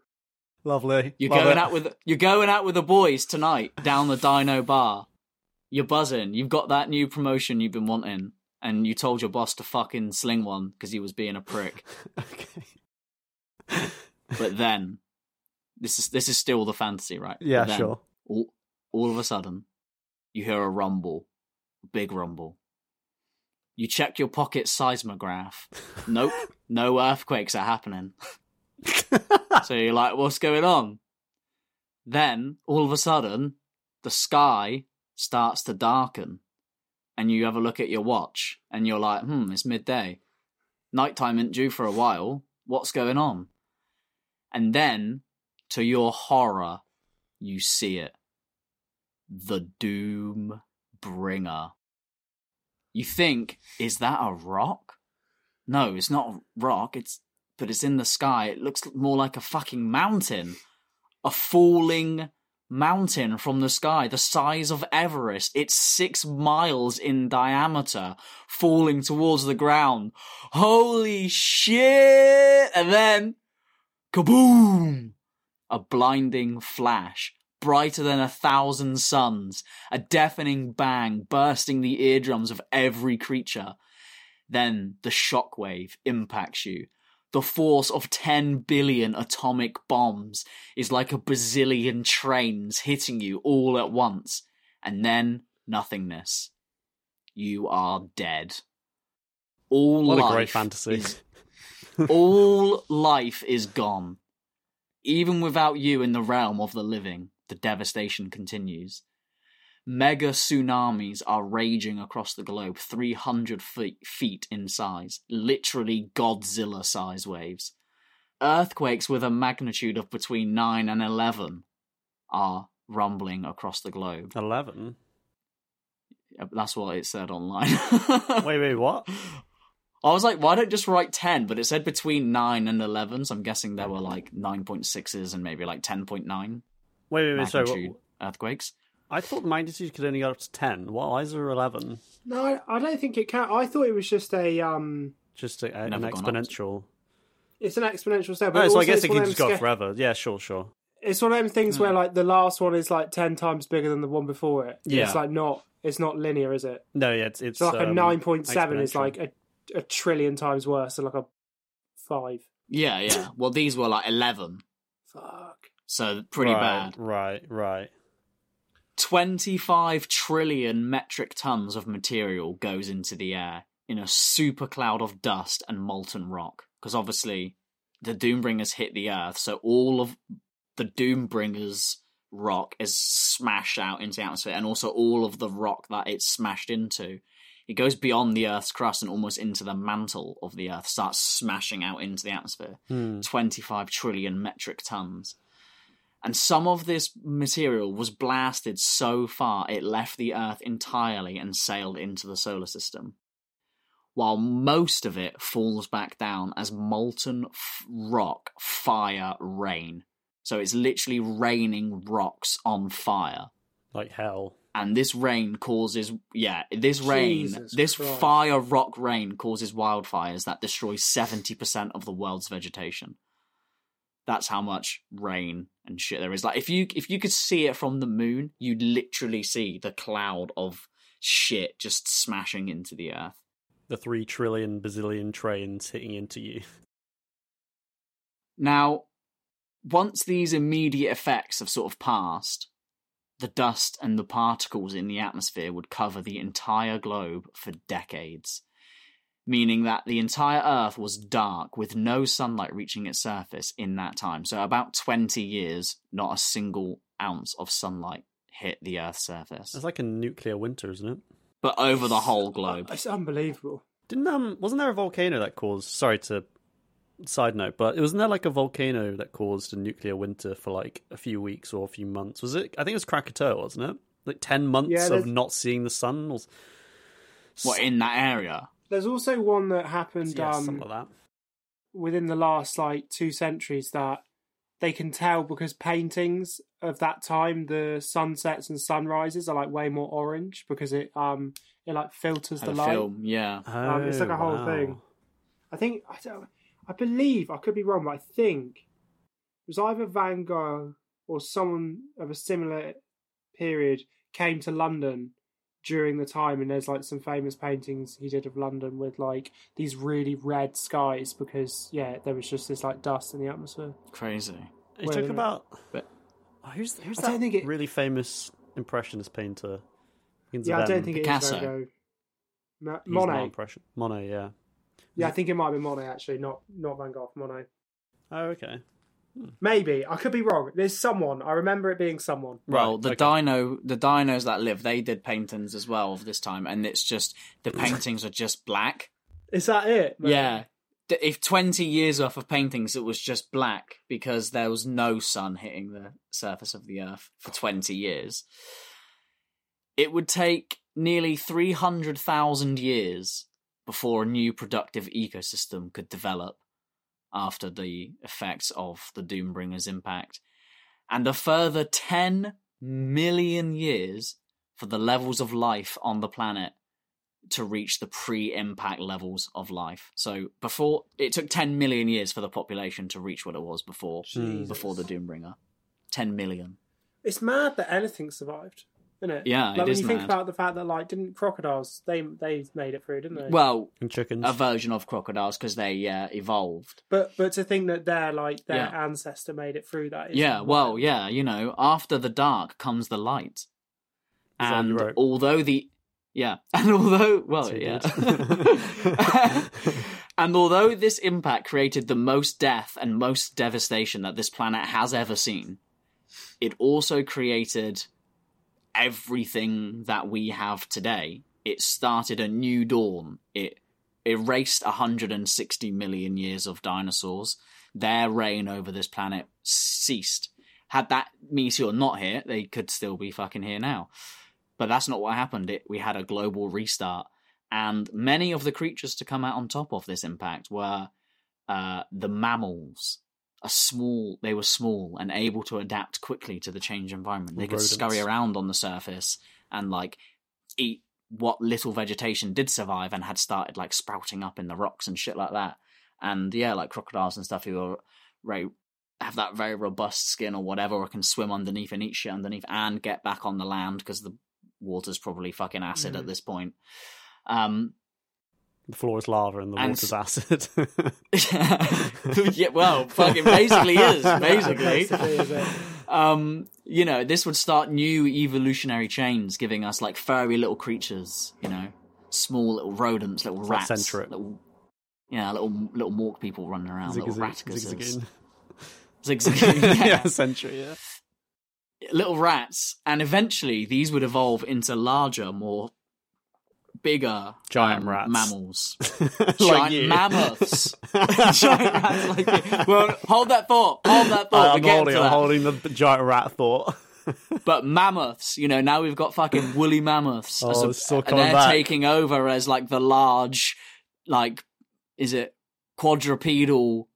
Lovely.
You're
Love
going
it.
out with you're going out with the boys tonight down the Dino Bar. You're buzzing. You've got that new promotion you've been wanting, and you told your boss to fucking sling one because he was being a prick. <laughs>
okay.
But then, this is this is still the fantasy, right?
Yeah,
then,
sure.
All, all of a sudden, you hear a rumble, big rumble. You check your pocket seismograph. <laughs> Nope, no earthquakes are happening. <laughs> so you're like, what's going on? Then, all of a sudden, the sky starts to darken. And you have a look at your watch, and you're like, hmm, it's midday. Nighttime isn't due for a while. What's going on? And then, to your horror, you see it. The Doom Bringer. You think, is that a rock? No, it's not a rock, it's but it's in the sky. It looks more like a fucking mountain. A falling mountain from the sky, the size of Everest. It's six miles in diameter, falling towards the ground. Holy shit! And then, kaboom! A blinding flash, brighter than a thousand suns, a deafening bang bursting the eardrums of every creature. Then the shockwave impacts you. The force of 10 billion atomic bombs is like a bazillion trains hitting you all at once. And then nothingness. You are dead. All
What a great fantasy.
is- <laughs> all life is gone. Even without you in the realm of the living, the devastation continues. Mega tsunamis are raging across the globe, 300 feet, feet in size, literally Godzilla size waves. Earthquakes with a magnitude of between 9 and 11 are rumbling across the globe.
11?
That's what it said online. <laughs>
Wait, wait, what?
I was like, why don't just write 10? But it said between 9 and 11, so I'm guessing there were like 9.6s and maybe like 10.9
Wait, wait, wait, sorry. What,
earthquakes.
I thought magnitude could only go up to 10. Why is there 11?
No, I, I don't think it can. I thought it was just a um.
Just a, a- an
Never gone up.
exponential.
It's an exponential step. But
Oh, so I guess it
one
can just go
sca-
forever. Yeah, sure, sure.
It's one of them things where like the last one is like ten times bigger than the one before it.
Yeah.
It's like not. It's not linear, is it?
No, yeah, it's. it's
So like a
um,
nine point seven is like a, a trillion times worse than like a five.
Yeah, yeah. <coughs> Well, these were like 11,
Fuck.
so pretty
right,
bad.
Right, right.
25 trillion metric tons of material goes into the air in a super cloud of dust and molten rock. Because obviously, the Doombringers hit the Earth, so all of the Doombringers rock is smashed out into the atmosphere, and also all of the rock that it's smashed into. It goes beyond the Earth's crust and almost into the mantle of the Earth, starts smashing out into the atmosphere. Hmm. 25 trillion metric tons. And some of this material was blasted so far it left the Earth entirely and sailed into the solar system. While most of it falls back down as molten f- rock fire rain. So it's literally raining rocks on fire.
Like hell.
And this rain causes, yeah, this rain,
Jesus
this
Christ.
fire rock rain causes wildfires that destroy 70% of the world's vegetation that's how much rain and shit there is. Like if you if you could see it from the moon, you'd literally see the cloud of shit just smashing into the earth.
The three trillion bazillion trains hitting into you. <laughs>
Now, once these immediate effects have sort of passed, the dust and the particles in the atmosphere would cover the entire globe for decades, meaning that the entire Earth was dark with no sunlight reaching its surface in that time. So, about 20 years, not a single ounce of sunlight hit the Earth's surface.
It's like a nuclear winter, isn't it?
but over the whole globe.
It's unbelievable.
Didn't um wasn't there a volcano that caused sorry to side note, but it wasn't there like a volcano that caused a nuclear winter for like a few weeks or a few months? Was it I think it was Krakatoa, wasn't it? Like ten months
Yeah,
of not seeing the sun or
What in that area?
There's also one that happened
yeah,
um,
something like that.
within the last like two centuries that they can tell because paintings of that time, the sunsets and sunrises are like way more orange because it um it like filters
Had
the
a
light.
film, yeah.
Um, it's like a
Oh,
whole thing. I think I don't. I believe I could be wrong, but I think it was either Van Gogh or someone of a similar period came to London during the time, and there's like some famous paintings he did of London with like these really red skies because yeah, there was just this like dust in the atmosphere.
Crazy.
He
Wait a
took about
But-
oh, who's who's
I
that
don't think it-
really famous impressionist painter?
Yeah, I don't think
Picasso.
it is Van Gogh. Ma-
He's not
Monet.
impression. Monet, yeah.
Yeah, I think it might be Monet actually, not not Van Gogh. Monet.
Oh, okay. Hmm.
Maybe I could be wrong. There's someone. I remember it being someone.
Well,
Right,
the
okay.
dino, the dinos that live, they did paintings as well of this time, and it's just the <laughs> paintings are just black.
Is that it?
Yeah. If 20 years worth of paintings, it was just black because there was no sun hitting the surface of the earth for 20 years. It would take nearly 300,000 years before a new productive ecosystem could develop after the effects of the Doombringer's impact, and a further 10 million years for the levels of life on the planet to reach the pre-impact levels of life. So before it took 10 million years for the population to reach what it was before
Jesus.
before the Doombringer. 10 million.
It's mad that anything survived, isn't it?
Yeah,
like
it
when
is
you think
mad.
about the fact that like didn't crocodiles they they made it through, didn't they?
Well,
And chickens.
a version of crocodiles because they uh, evolved.
but but to think that their like their
Yeah.
ancestor made it through that.
Yeah,
wild.
well, yeah, you know, after the dark comes the light.
Is that what you
And
wrote?
although the yeah, <laughs> and although well,
So
yeah. <laughs> and although this impact created the most death and most devastation that this planet has ever seen, it also created everything that we have today. It started a new dawn. It erased 160 million years of dinosaurs. Their reign over this planet ceased. Had that meteor not hit, they could still be fucking here now. But that's not what happened. It, we had a global restart. And many of the creatures to come out on top of this impact were uh, the mammals. A small, they were small and able to adapt quickly to the change environment. They could
Rodents.
scurry around on the surface and like eat what little vegetation did survive and had started like sprouting up in the rocks and shit like that. And yeah, like crocodiles and stuff who are very have that very robust skin or whatever, or can swim underneath and eat shit underneath and get back on the land because the water's probably fucking acid at
Mhm.
this point. Um,
the floor is lava and the
and
water's acid. <laughs> <laughs>
yeah, well, fucking basically is <laughs> basically.
Basically.
Um, you know, this would start new evolutionary chains, giving us like furry little creatures. You know, small little rodents, little rats,
Centric.
little yeah, little little mork people running around, little ratticusses.
zigzagging.
Zigzagging, yeah.
yeah, century, yeah.
little rats, and eventually these would evolve into larger, more bigger
Giant
um,
rats.
mammals. <laughs>
like
Giant mammoths. <laughs> giant rats like you. Well, hold that thought. Hold that thought.
I'm holding, I'm holding the giant rat thought. <laughs>
But mammoths, you know, now we've got fucking woolly mammoths.
Oh,
a- and they're
back.
taking over as like the large, like, is it quadrupedal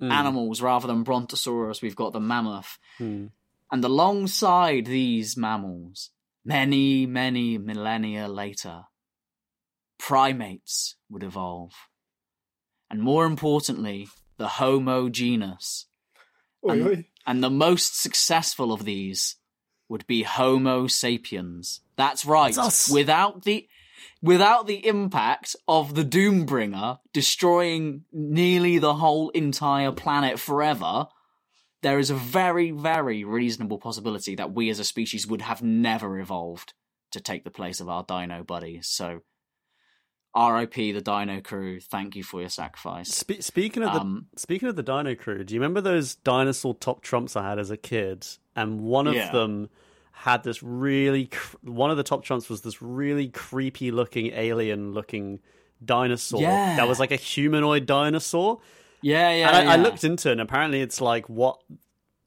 Hmm.
animals rather than brontosaurus? We've got the mammoth.
Hmm.
And alongside these mammals, many, many millennia later, primates would evolve. And more importantly, the Homo genus. And, and the most successful of these would be Homo sapiens. That's right.
That's.
Without the without the impact of the Doombringer destroying nearly the whole entire planet forever, there is a very, very reasonable possibility that we as a species would have never evolved to take the place of our dino buddies. So RIP the dino crew, thank you for your sacrifice.
Spe- speaking of the
Um,
speaking of the Dino Crew, do you remember those dinosaur top trumps I had as a kid? And one of
Yeah.
them had this really cr- one of the top trumps was this really creepy looking alien looking dinosaur
Yeah.
that was like a humanoid dinosaur.
Yeah, yeah.
and I, I looked into it, and apparently it's like what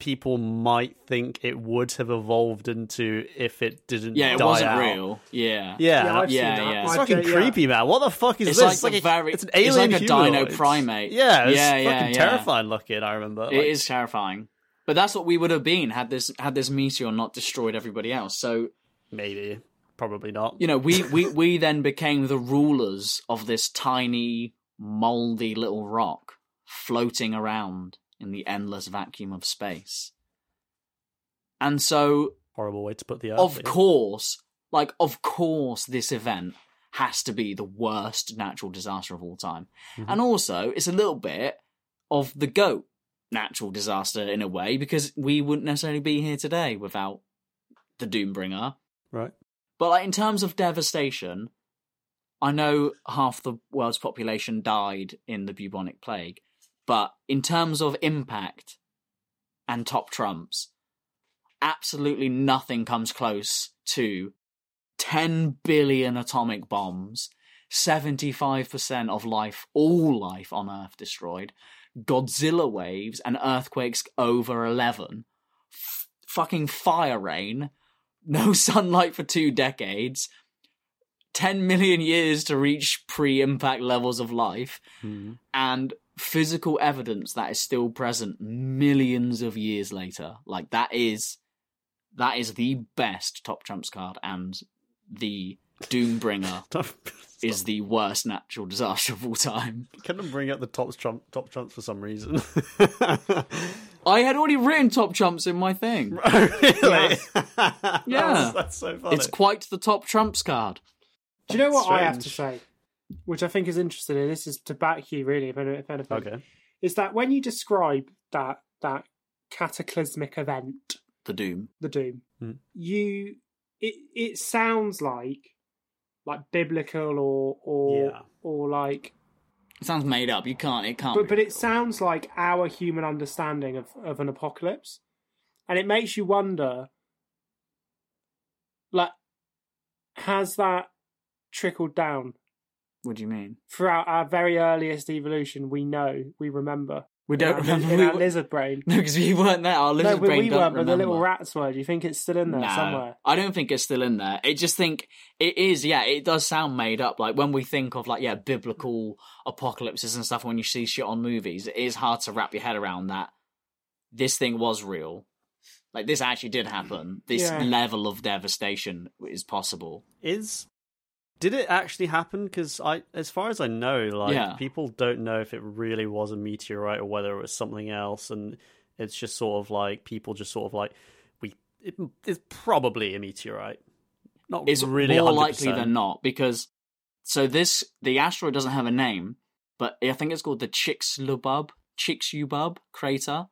people might think it would have evolved into if it didn't.
Yeah, it
die
wasn't
out.
real. Yeah.
Yeah,
Yeah, I've seen
Yeah,
that.
yeah.
it's
I
fucking
don't- yeah.
creepy, man. What the fuck is
It's
this?
like
It's
the
a,
very-
it's an alien,
it's
alien
like a
humanoid.
dino primate.
Yeah, it's
Yeah, yeah,
fucking
yeah.
terrifying looking. I remember.
It is terrifying. But that's what we would have been had this had this meteor not destroyed everybody else. So
maybe, probably not.
you know, we we <laughs> we then became the rulers of this tiny, moldy little rock floating around in the endless vacuum of space. And so,
Horrible way to put the. Earth,
of course, like of course, this event has to be the worst natural disaster of all time.
Mm-hmm.
And also, it's a little bit of the goat natural disaster in a way because we wouldn't necessarily be here today without the Doombringer.
right?
But like in terms of devastation, I know half the world's population died in the bubonic plague, but in terms of impact and top trumps, absolutely nothing comes close to 10 billion atomic bombs, 75% of life, all life on Earth destroyed, Godzilla waves and earthquakes over 11, f- fucking fire rain, <laughs> no sunlight for two decades, 10 million years to reach pre impact levels of life,
Hmm.
and physical evidence that is still present millions of years later. Like, that is. That is the best top trumps card, and the Doombringer <laughs> is the worst natural disaster of all time.
Couldn't bring up the top trump top trumps for some reason.
I had already written top trumps in my thing. <laughs>
really?
Yeah.
that's, <laughs> that's so funny.
It's quite the top trumps card.
Do you know what I have to say? Which I think is interesting, and this is to back you really, if, anything.
okay.
Is that when you describe that that cataclysmic event,
The Doom.
the doom,
Hmm.
you it it sounds like like biblical or or
Yeah.
or like
It sounds made up. You can't. It can't.
but
be
but it sounds like our human understanding of, of an apocalypse and it makes you wonder like has that trickled down
What do you mean?
throughout our very earliest evolution we know we remember
We don't
our,
remember.
in
we
our
were-
lizard brain <laughs>
No, because we weren't there. Our
no
lizard
but
brain
we weren't but the little rats were do you think it's still in there
No,
somewhere
I don't think it's still in there. It just think it is. Yeah, it does sound made up. Like when we think of like yeah biblical apocalypses and stuff. When you see shit on movies, it is hard to wrap your head around that this thing was real. Like this actually did happen. This
Yeah.
level of devastation is possible.
Is did it actually happen? Because I, as far as I know, like
Yeah.
people don't know if it really was a meteorite or whether it was something else, and it's just sort of like people just sort of like we. It, it's probably a meteorite. Not
It's
really
more
100%.
likely than not because so this the asteroid doesn't have a name, but I think it's called the Chicxulub Chicxulub crater,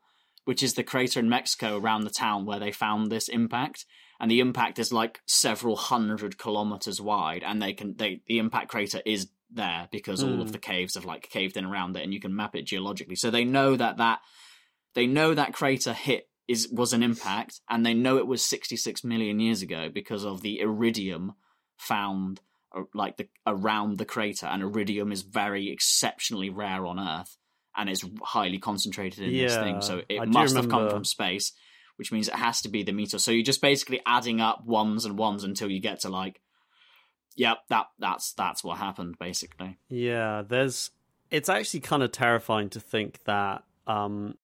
which is the crater in Mexico around the town where they found this impact. And the impact is like several hundred kilometers wide, and they can they the impact crater is there because all
Hmm.
of the caves have like caved in around it, and you can map it geologically. So they know that that they know that crater hit is was an impact, and they know it was 66 million years ago because of the iridium found uh, like the around the crater, and iridium is very exceptionally rare on Earth, and it's highly concentrated in this thing. So it
I
must have come from space, which means it has to be the meteor. So you're just basically adding up ones and ones until you get to like, yep, that that's that's what happened basically.
Yeah, there's. It's actually kind of terrifying to think that, um,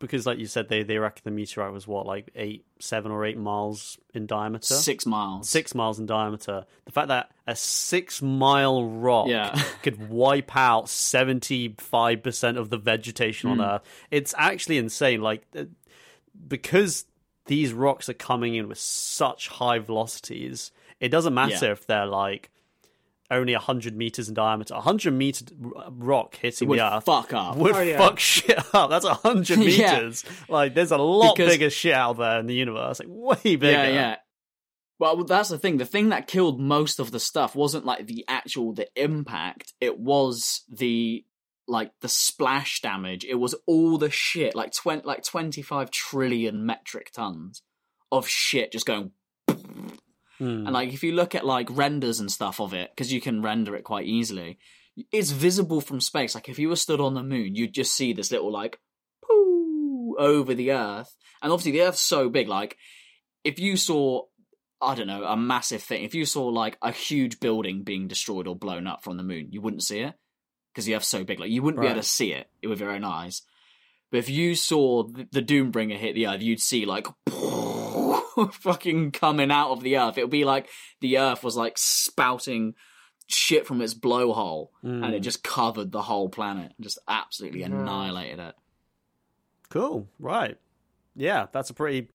because like you said, they they reckon the meteorite was what like eight, seven or eight miles in diameter.
Six miles.
Six miles in diameter. The fact that a six mile rock
Yeah. <laughs>
could wipe out seventy five percent of the vegetation
Hmm.
on Earth, it's actually insane. Like because these rocks are coming in with such high velocities, it doesn't matter
Yeah.
if they're like only 100 meters in diameter. A 100 meter rock hitting
would
the earth
fuck up.
would
Oh, yeah.
fuck <laughs> shit up. That's 100 <laughs>
Yeah.
meters. Like, there's a lot
Because-
bigger shit out there in the universe. Like, way bigger.
Yeah, yeah. Well, that's the thing. The thing that killed most of the stuff wasn't like the actual the impact. It was the like the splash damage. It was all the shit, like twenty, like twenty five trillion metric tons of shit just going
Hmm.
And like if you look at like renders and stuff of it, because you can render it quite easily, it's visible from space. Like if you were stood on the moon, you'd just see this little like poo over the Earth, and obviously the Earth's so big. Like if you saw, I don't know, a massive thing. If you saw like a huge building being destroyed or blown up from the moon, you wouldn't see it because the Earth's so big. Like you wouldn't be able to see it with your own eyes. But if you saw the, the Doombringer hit the Earth, you'd see like <laughs> fucking coming out of the Earth. It would be like the Earth was like spouting shit from its blowhole, and
Hmm.
it just covered the whole planet, and just absolutely
Nice.
annihilated it.
Cool. Right. Yeah, that's a pretty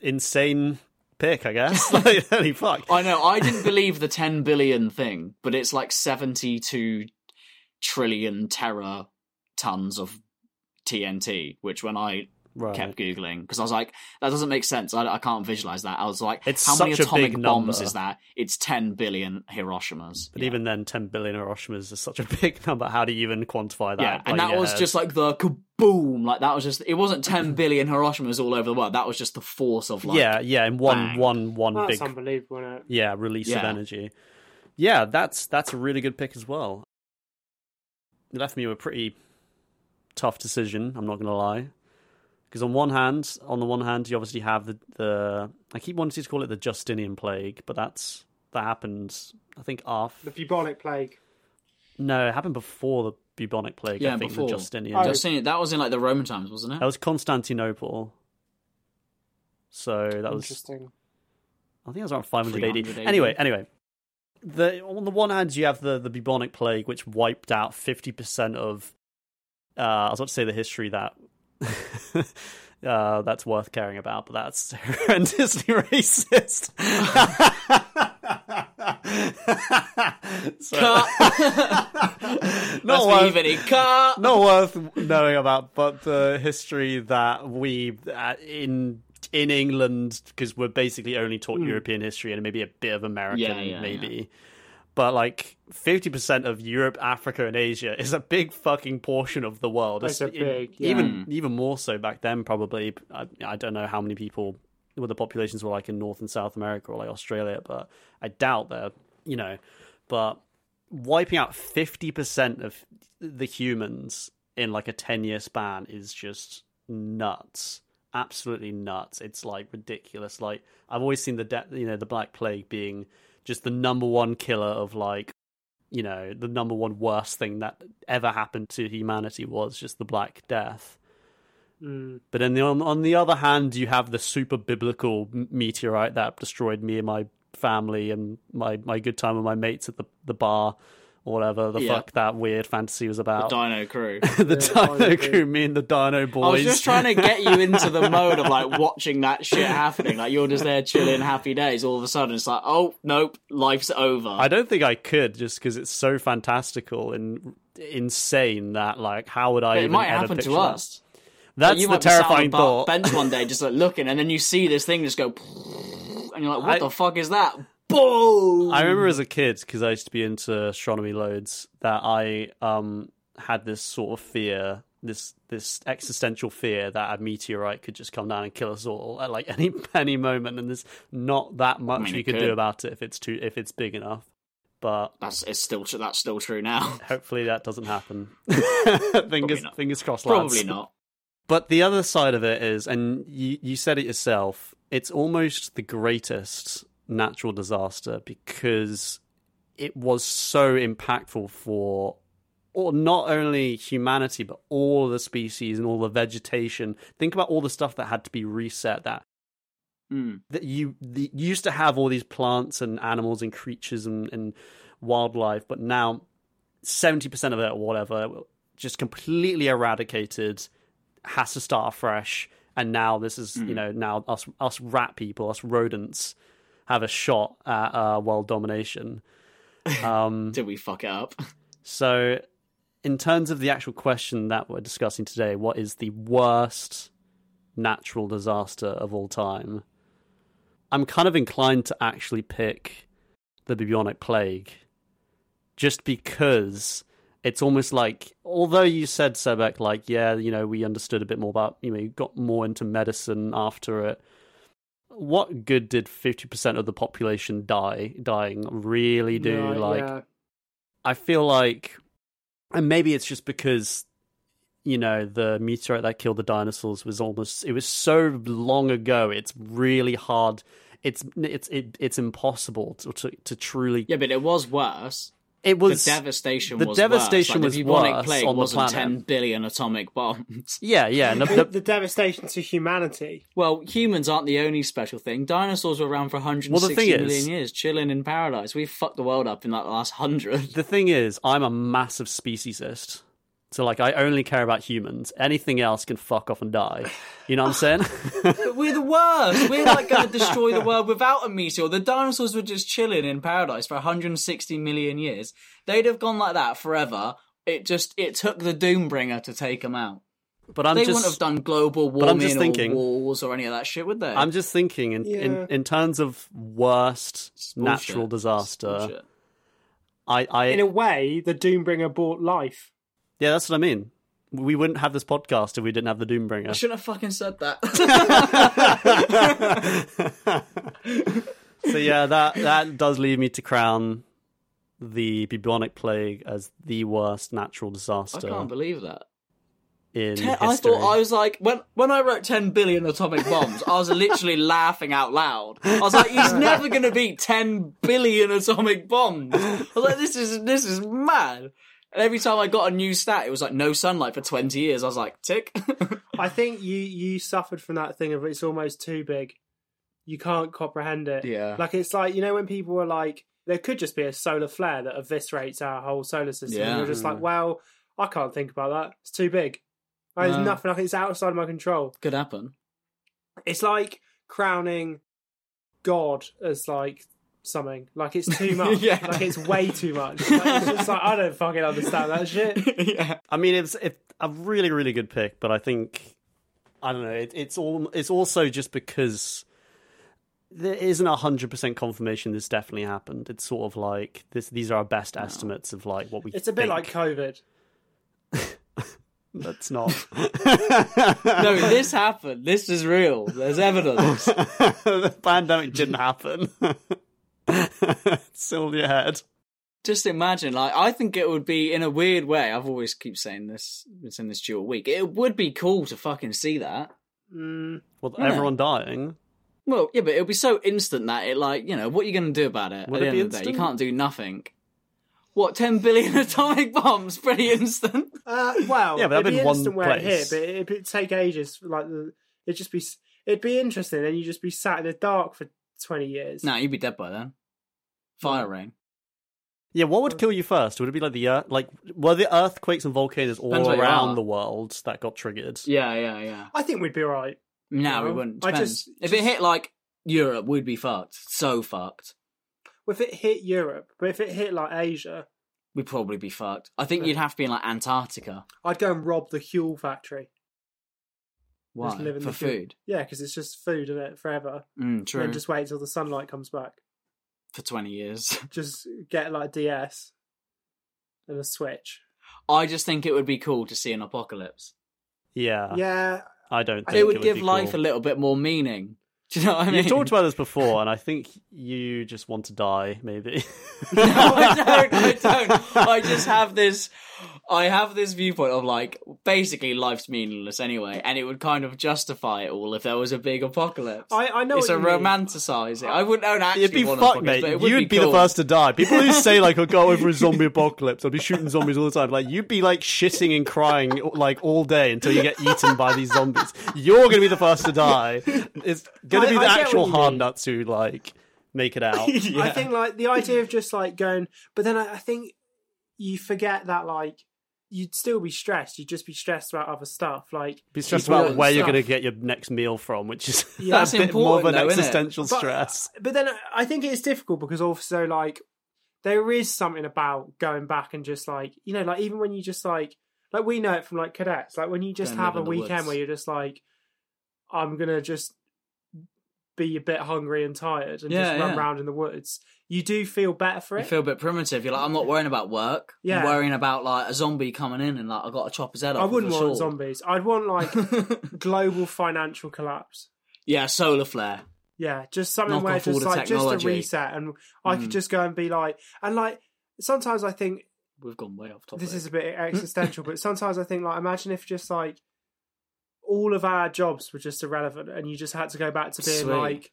insane pick, I guess. <laughs> like, holy fuck.
I know. I didn't believe the 10 billion thing, but it's like 72 trillion tera tons of TNT, which when I
Right.
kept Googling, because I was like, that doesn't make sense. I, I can't visualize that. I was like,
It's
how many atomic
big
bombs
number.
is that? It's 10 billion Hiroshimas.
But
yeah.
even then, 10 billion Hiroshimas is such a <laughs> big number. How do you even quantify that?
Yeah,
Like,
and that
in
was
head?
just like the kaboom. Like that was just. It wasn't ten <laughs> billion Hiroshimas all over the world. That was just the force of like.
yeah, yeah, in one,
bang.
one, one
That's
big,
unbelievable, isn't it?
yeah, release of energy. Yeah, that's that's a really good pick as well. It left me with a pretty tough decision. I'm not gonna lie, because on one hand, on the one hand, you obviously have the the. I keep wanting to call it the Justinian plague, but that's that happened. I think after
The bubonic plague.
no, it happened before the bubonic plague.
Yeah,
I think
before.
the Justinian.
Oh,
Just seen. That was in like the Roman times, wasn't it?
That was Constantinople. So that was
Interesting.
I think it was around 500 AD.
AD.
Anyway, anyway, the on the one hand you have the the bubonic plague, which wiped out 50 percent of. Uh, I was about to say the history that. <laughs> Uh, that's worth caring about, but that's <laughs> horrendously racist. <laughs> so, not worth,
even car.
not worth knowing about, but the history that we uh, in in England because we're basically only taught European history and maybe a bit of American,
Hmm. Yeah, yeah,
maybe. But like fifty percent of Europe, Africa, and Asia is a big fucking portion of the world.
It's a
It's-
big, yeah.
even even more so back then. Probably, I, I don't know how many people what the populations were like in North and South America or like Australia, but I doubt that. You know, but wiping out 50% of the humans in like a 10 year span is just nuts absolutely nuts. It's like ridiculous. Like i've always seen the de- you know the black plague being just the number one killer of like you know the number one worst thing that ever happened to humanity was just the black death.
Mm.
but then the, on, on the other hand, you have the super biblical meteorite that destroyed me and my family and my, my good time with my mates at the, the bar or whatever the
Yeah.
fuck that weird fantasy was
The
about.
Dino Crew. <laughs>
the
The
Dino
Dino
Crew,
Crew.
me and the Dino Boys.
I was just trying to get you into the <laughs> mode of like watching that shit happening. Like you're just there chilling, happy days. All of a sudden, it's like, oh nope, life's over.
I don't think I could just because it's so fantastical and insane that like how would I
But it
even
might
ever
happen to
that?
us.
That's
you
the
might be sat on a
terrifying
bar-
thought.
bench one day, just like looking, and then you see this thing just go, and you're like, what
I-
the fuck is that? Boom!
I remember as a kid because I used to be into astronomy loads that I um had this sort of fear, this this existential fear that a meteorite could just come down and kill us all at like <laughs> any any moment, and there's not that much
mean,
you
it
could, do about it if it's too if it's big enough. But
That's it's still tr- that's still true now. <laughs>
hopefully that doesn't happen. <laughs> fingers fingers crossed. lads.
Probably not.
But the other side of it is, and you, you said it yourself, it's almost the greatest natural disaster because it was so impactful for or not only humanity but all the species and all the vegetation. Think about all the stuff that had to be reset that
Mm.
that you, the, you used to have all these plants and animals and creatures and, and wildlife, but now seventy percent of it or whatever just completely eradicated, has to start afresh, and now this is you know now us us rat people, us rodents have a shot at uh, world domination. Um, <laughs>
Did we fuck it up? <laughs>
so, in terms of the actual question that we're discussing today, what is the worst natural disaster of all time? I'm kind of inclined to actually pick the bubonic plague just because it's almost like although you said Sebek like yeah you know we understood a bit more about you know you got more into medicine after it what good did fifty percent of the population die dying really do? Like,
yeah.
I feel like, and maybe it's just because you know the meteorite that killed the dinosaurs was almost it was so long ago. It's really hard. It's it's it, it's impossible to, to to truly.
Yeah, but it was worse.
It was
the devastation
the
was
devastation
worse.
was
Like, the bubonic
worse
plague
on
wasn't
planet.
10 billion atomic bombs. <laughs>
Yeah, yeah. and the-
the,
the-
the devastation to humanity.
Well, humans aren't the only special thing. Dinosaurs were around for 160
thing
million
is-
years, chilling in paradise. We fucked the world up in that last hundred.
the thing is, I'm a massive speciesist. So like, I only care about humans. Anything else can fuck off and die. You know what I'm saying?
But <laughs> we're the worst. We're like going <laughs> to destroy the world without a meteor. The dinosaurs were just chilling in paradise for 160 million years. They'd have gone like that forever. It just it took the Doombringer to take them out.
But I'm
they
just,
wouldn't have done global
but I'm
warming
just thinking-
or wars or any of that shit, would they?
I'm just thinking in, in,
Yeah.
in terms of worst
It's
natural disaster. I, I
In a way, the Doombringer bought life.
Yeah, that's what I mean. We wouldn't have this podcast if we didn't have the Doombringer.
I shouldn't have fucking said that. <laughs>
so yeah, that that does lead me to crown the bubonic plague as the worst natural disaster.
I can't believe that.
in
Ten. I thought I was like when when I wrote ten billion atomic bombs, I was literally <laughs> laughing out loud. I was like, he's never gonna beat ten billion atomic bombs. I was like, this is this is mad. And every time I got a new stat, it was like no sunlight for twenty years. I was like, tick.
I <laughs> think you you suffered from that thing of it's almost too big. You can't comprehend it.
Yeah.
Like it's like you know when people are like, there could just be a solar flare that eviscerates our whole solar system.
Yeah.
And you're just like, well, I can't think about that. It's too big. Like,
No.
There's nothing. Like, it's outside of my control.
Could happen.
It's like crowning God as like something. Like it's too <laughs> much.
Yeah.
Like it's way too much. Like, it's just like I don't fucking understand that shit. <laughs>
yeah.
I mean, it's it, a really, really good pick, but I think I don't know. It, it's all. It's also just because there isn't a hundred percent confirmation this definitely happened. It's sort of like this. These are our best estimates of like what we.
It's a bit
think.
like COVID. <laughs>
That's not.
No, this happened. This is real. There's evidence.
the pandemic didn't happen. <laughs> it's still in your head.
just imagine, like, I think it would be in a weird way. I've always keep saying this, been saying this dual week. It would be cool to fucking see that.
Mm,
Well,
Yeah.
everyone dying.
Well, yeah, but it would be so instant that it, like, you know, what are you going to do about it?
Would
At
it
the
be
end of the day, you can't do nothing. What, 10 billion <laughs> atomic bombs? Pretty instant.
Uh, well,
Yeah, but that'd
it'd
be
be
one
instant where it
place.
hit, but it'd, it'd take ages. Like it'd just be, it'd be interesting, and you would just be sat in the dark for twenty years.
nah, you'd be dead by then. Fire rain.
Yeah, what would kill you first? Would it be like the earth? Like, were the earthquakes and volcanoes all
Depends where you
around
are.
the world that got triggered?
Yeah, yeah, yeah.
I think we'd be alright.
No, we wouldn't.
I
Depends.
just-
if it hit, like, Europe, we'd be fucked. So fucked.
If it hit Europe, but if it hit like Asia,
We'd probably be fucked. I think you'd have to be in, like, Antarctica.
I'd go and rob the Huel factory.
Why?
Just live in
For
the Huel-
food.
Yeah, because it's just food in it forever.
Mm, true.
And just wait until the sunlight comes back.
For 20 years. <laughs>
Just get like a DS and a Switch.
I just think it would be cool to see an apocalypse.
Yeah,
yeah,
I don't. Think
It would
be
give life
cool.
a little bit more meaning. <laughs> Do you know what I mean?
You've talked about this before, and I think you just want to die. Maybe. <laughs>
no, I don't. I <laughs> don't. I just have this. I have this viewpoint of like basically life's meaningless anyway, and it would kind of justify it all if there was a big apocalypse.
I, I know
it's
what
a
you mean.
romanticize it. I wouldn't own actually
It'd be
want
fucked, mate.
but it would
You'd be, the
cool.
first to die. People who say like, "I'll go over a zombie apocalypse," I'll be shooting zombies all the time. Like, you'd be like shitting and crying like all day until you get eaten by these zombies. You're gonna be the first to die. It's gonna
I-
be the
I
actual
what
hard
mean.
nuts who like make it out. <laughs>
I think like the idea of just like going, but then I, I think you forget that like you'd still be stressed. You'd just be stressed about other stuff. Like
Be stressed about
and
where you're going to get your next meal from, which is <laughs>
Yeah.
That's
a bit more of an
though,
existential
But-
stress.
But then I think it's difficult because also like there is something about going back and just like you know like even when you just like like we know it from like cadets like when you just
Go and
have a
live in the
weekend
woods.
where you're just like I'm gonna just be a bit hungry and tired and
Yeah,
just run
yeah.
around in the woods. You do feel better for it.
You feel a bit primitive. You're like, I'm not worrying about work.
Yeah.
I'm worrying about like a zombie coming in and like I got to chop his head off.
I wouldn't want
sword.
zombies. I'd want like <laughs> global financial collapse.
yeah, solar flare.
Yeah, just something
Knock
where just like just a reset, and I could hmm. just go and be like, and like sometimes I think
We've gone way off topic.
this is a bit existential, but sometimes I think like imagine if just like all of our jobs were just irrelevant, and you just had to go back to being
Sweet.
like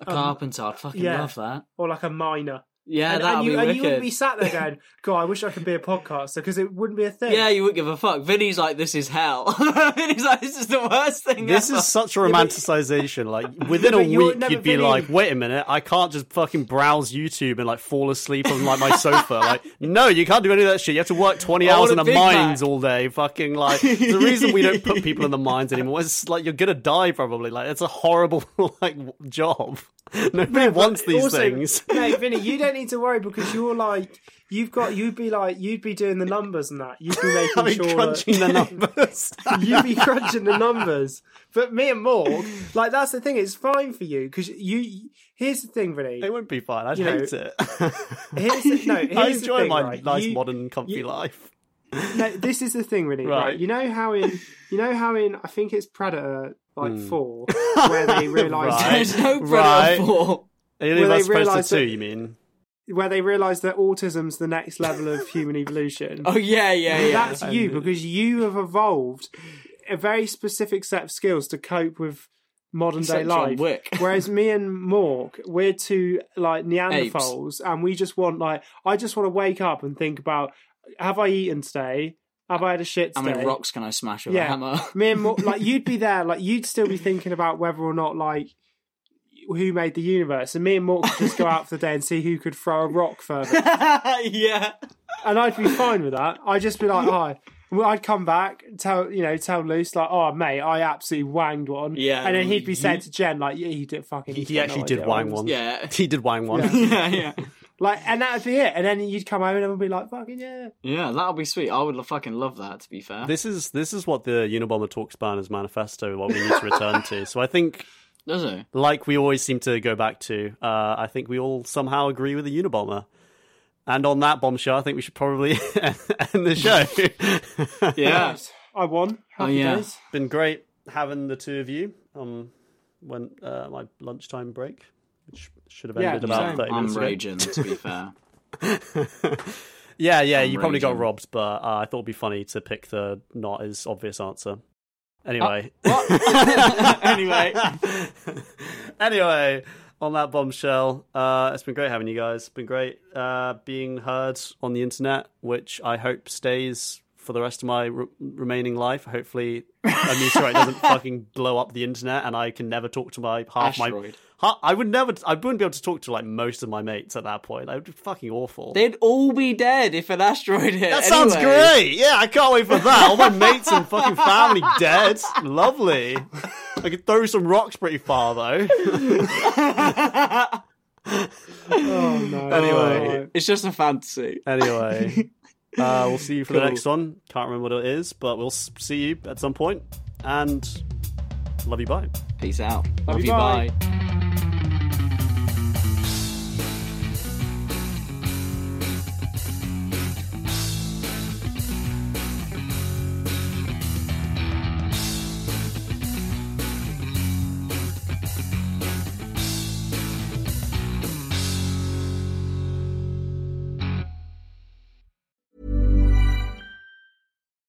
a
um,
carpenter. I'd fucking
yeah.
love that.
or like a miner.
Yeah,
and,
that'd
and you,
be
and
wicked.
you wouldn't be sat there <laughs> going, "God, I wish I could be a podcaster," because it wouldn't be a thing.
Yeah, you wouldn't give a fuck. Vinny's like, this is hell. <laughs> Vinny's like, this is the worst thing
This
ever.
is such a romanticization. Like <laughs> within a week, you'd be
really-
like, "Wait a minute, I can't just fucking browse YouTube and like fall asleep on like my sofa." Like, no, you can't do any of that shit. You have to work twenty
I
hours in the mines
Mac.
all day. Fucking like, the reason we don't put people in the mines anymore is like you're gonna die probably. Like, it's a horrible like job. Nobody wants these
also,
things.
Mate, Vinny, you don't need to worry because you're like you've got you'd be like you'd be doing the numbers and that. You'd be <laughs> making
I mean,
sure
crunching the <laughs> numbers.
you'd be crunching the numbers. But me and Morg, like that's the thing. It's fine for you because you. Here's the thing, Vinny.
it wouldn't be fine. I'd
You know,
hate it. <laughs>
Here's the, no. Here's
I
the
enjoy
thing,
my
right?
nice,
You-
modern, comfy
you-
life.
No, this is the thing, really. Right.
Right.
You know how in you know how in I think it's Predator like
Hmm.
four where they realise
Right.
There's no Predator
Right.
4.
Alien
Well, they
vs. Predator
realise
2,
that-
you mean?
Where they realise that autism's the next level of human evolution. <laughs>
Oh, yeah, yeah, yeah.
That's you uh, because you have evolved a very specific set of skills to cope with modern day life.
Wick. <laughs> <laughs>
Whereas me and Mork, we're two like Neanderthals, and we just want like I just want to wake up and think about have I eaten today? Have I had a shit
How many rocks can I smash with
yeah,
a hammer?
me and Mork, like you'd be there, like you'd still be thinking about whether or not like who made the universe, and me and Mork could just go out for the day and see who could throw a rock further. <laughs>
yeah.
and I'd be fine with that. I'd just be like, "Hi." Well, I'd come back, tell you know, tell Luce like, "Oh, mate, I absolutely wanged one."
Yeah,
and then he'd be
you-
saying to Jen like, "Yeah, he did fucking."
He, he actually
no
did
idea
wang one.
Yeah. <laughs>
He did wang one. <laughs>
yeah, yeah.
Like, and that'd be it. And then you'd come home and I'd be like, "Fucking yeah."
Yeah, that'll be sweet. I would lo- fucking love that, to be fair.
This is this is what the Unabomber Talks Banners manifesto what we need to return to. So I think,
Does it?
like we always seem to go back to, uh, I think we all somehow agree with the Unabomber. And on that bombshell, I think we should probably <laughs> end the show. <laughs>
Yeah.
I won. Happy
Oh, yeah.
days.
Been great having the two of you on when uh, my lunchtime break, which should have
Yeah,
ended about
same.
thirty
I'm
minutes ago.
raging, to be fair. <laughs>
Yeah, yeah,
I'm
you probably got robbed, but uh, I thought it'd be funny to pick the not as obvious answer. Anyway, <laughs>
anyway.
anyway, on that bombshell, uh, it's been great having you guys. It's been great uh, being heard on the internet, which I hope stays for the rest of my re- remaining life. Hopefully, a meteorite doesn't <laughs> fucking blow up the internet, and I can never talk to my half my.
Asteroid.
Ha- I would never. I wouldn't be able to talk to like most of my mates at that point. That would be fucking awful.
They'd all be dead if an asteroid hit.
That sounds great. Yeah, I can't wait for that. All my mates and fucking family dead. Lovely. I could throw some rocks pretty far though.
Oh no.
Anyway.
It's just a fantasy.
Anyway, <laughs> uh, we'll see you for the next one. Can't remember what it is, but we'll see you at some point. And love you. Bye.
Peace out.
Love
Love
you,
you.
bye.
Bye.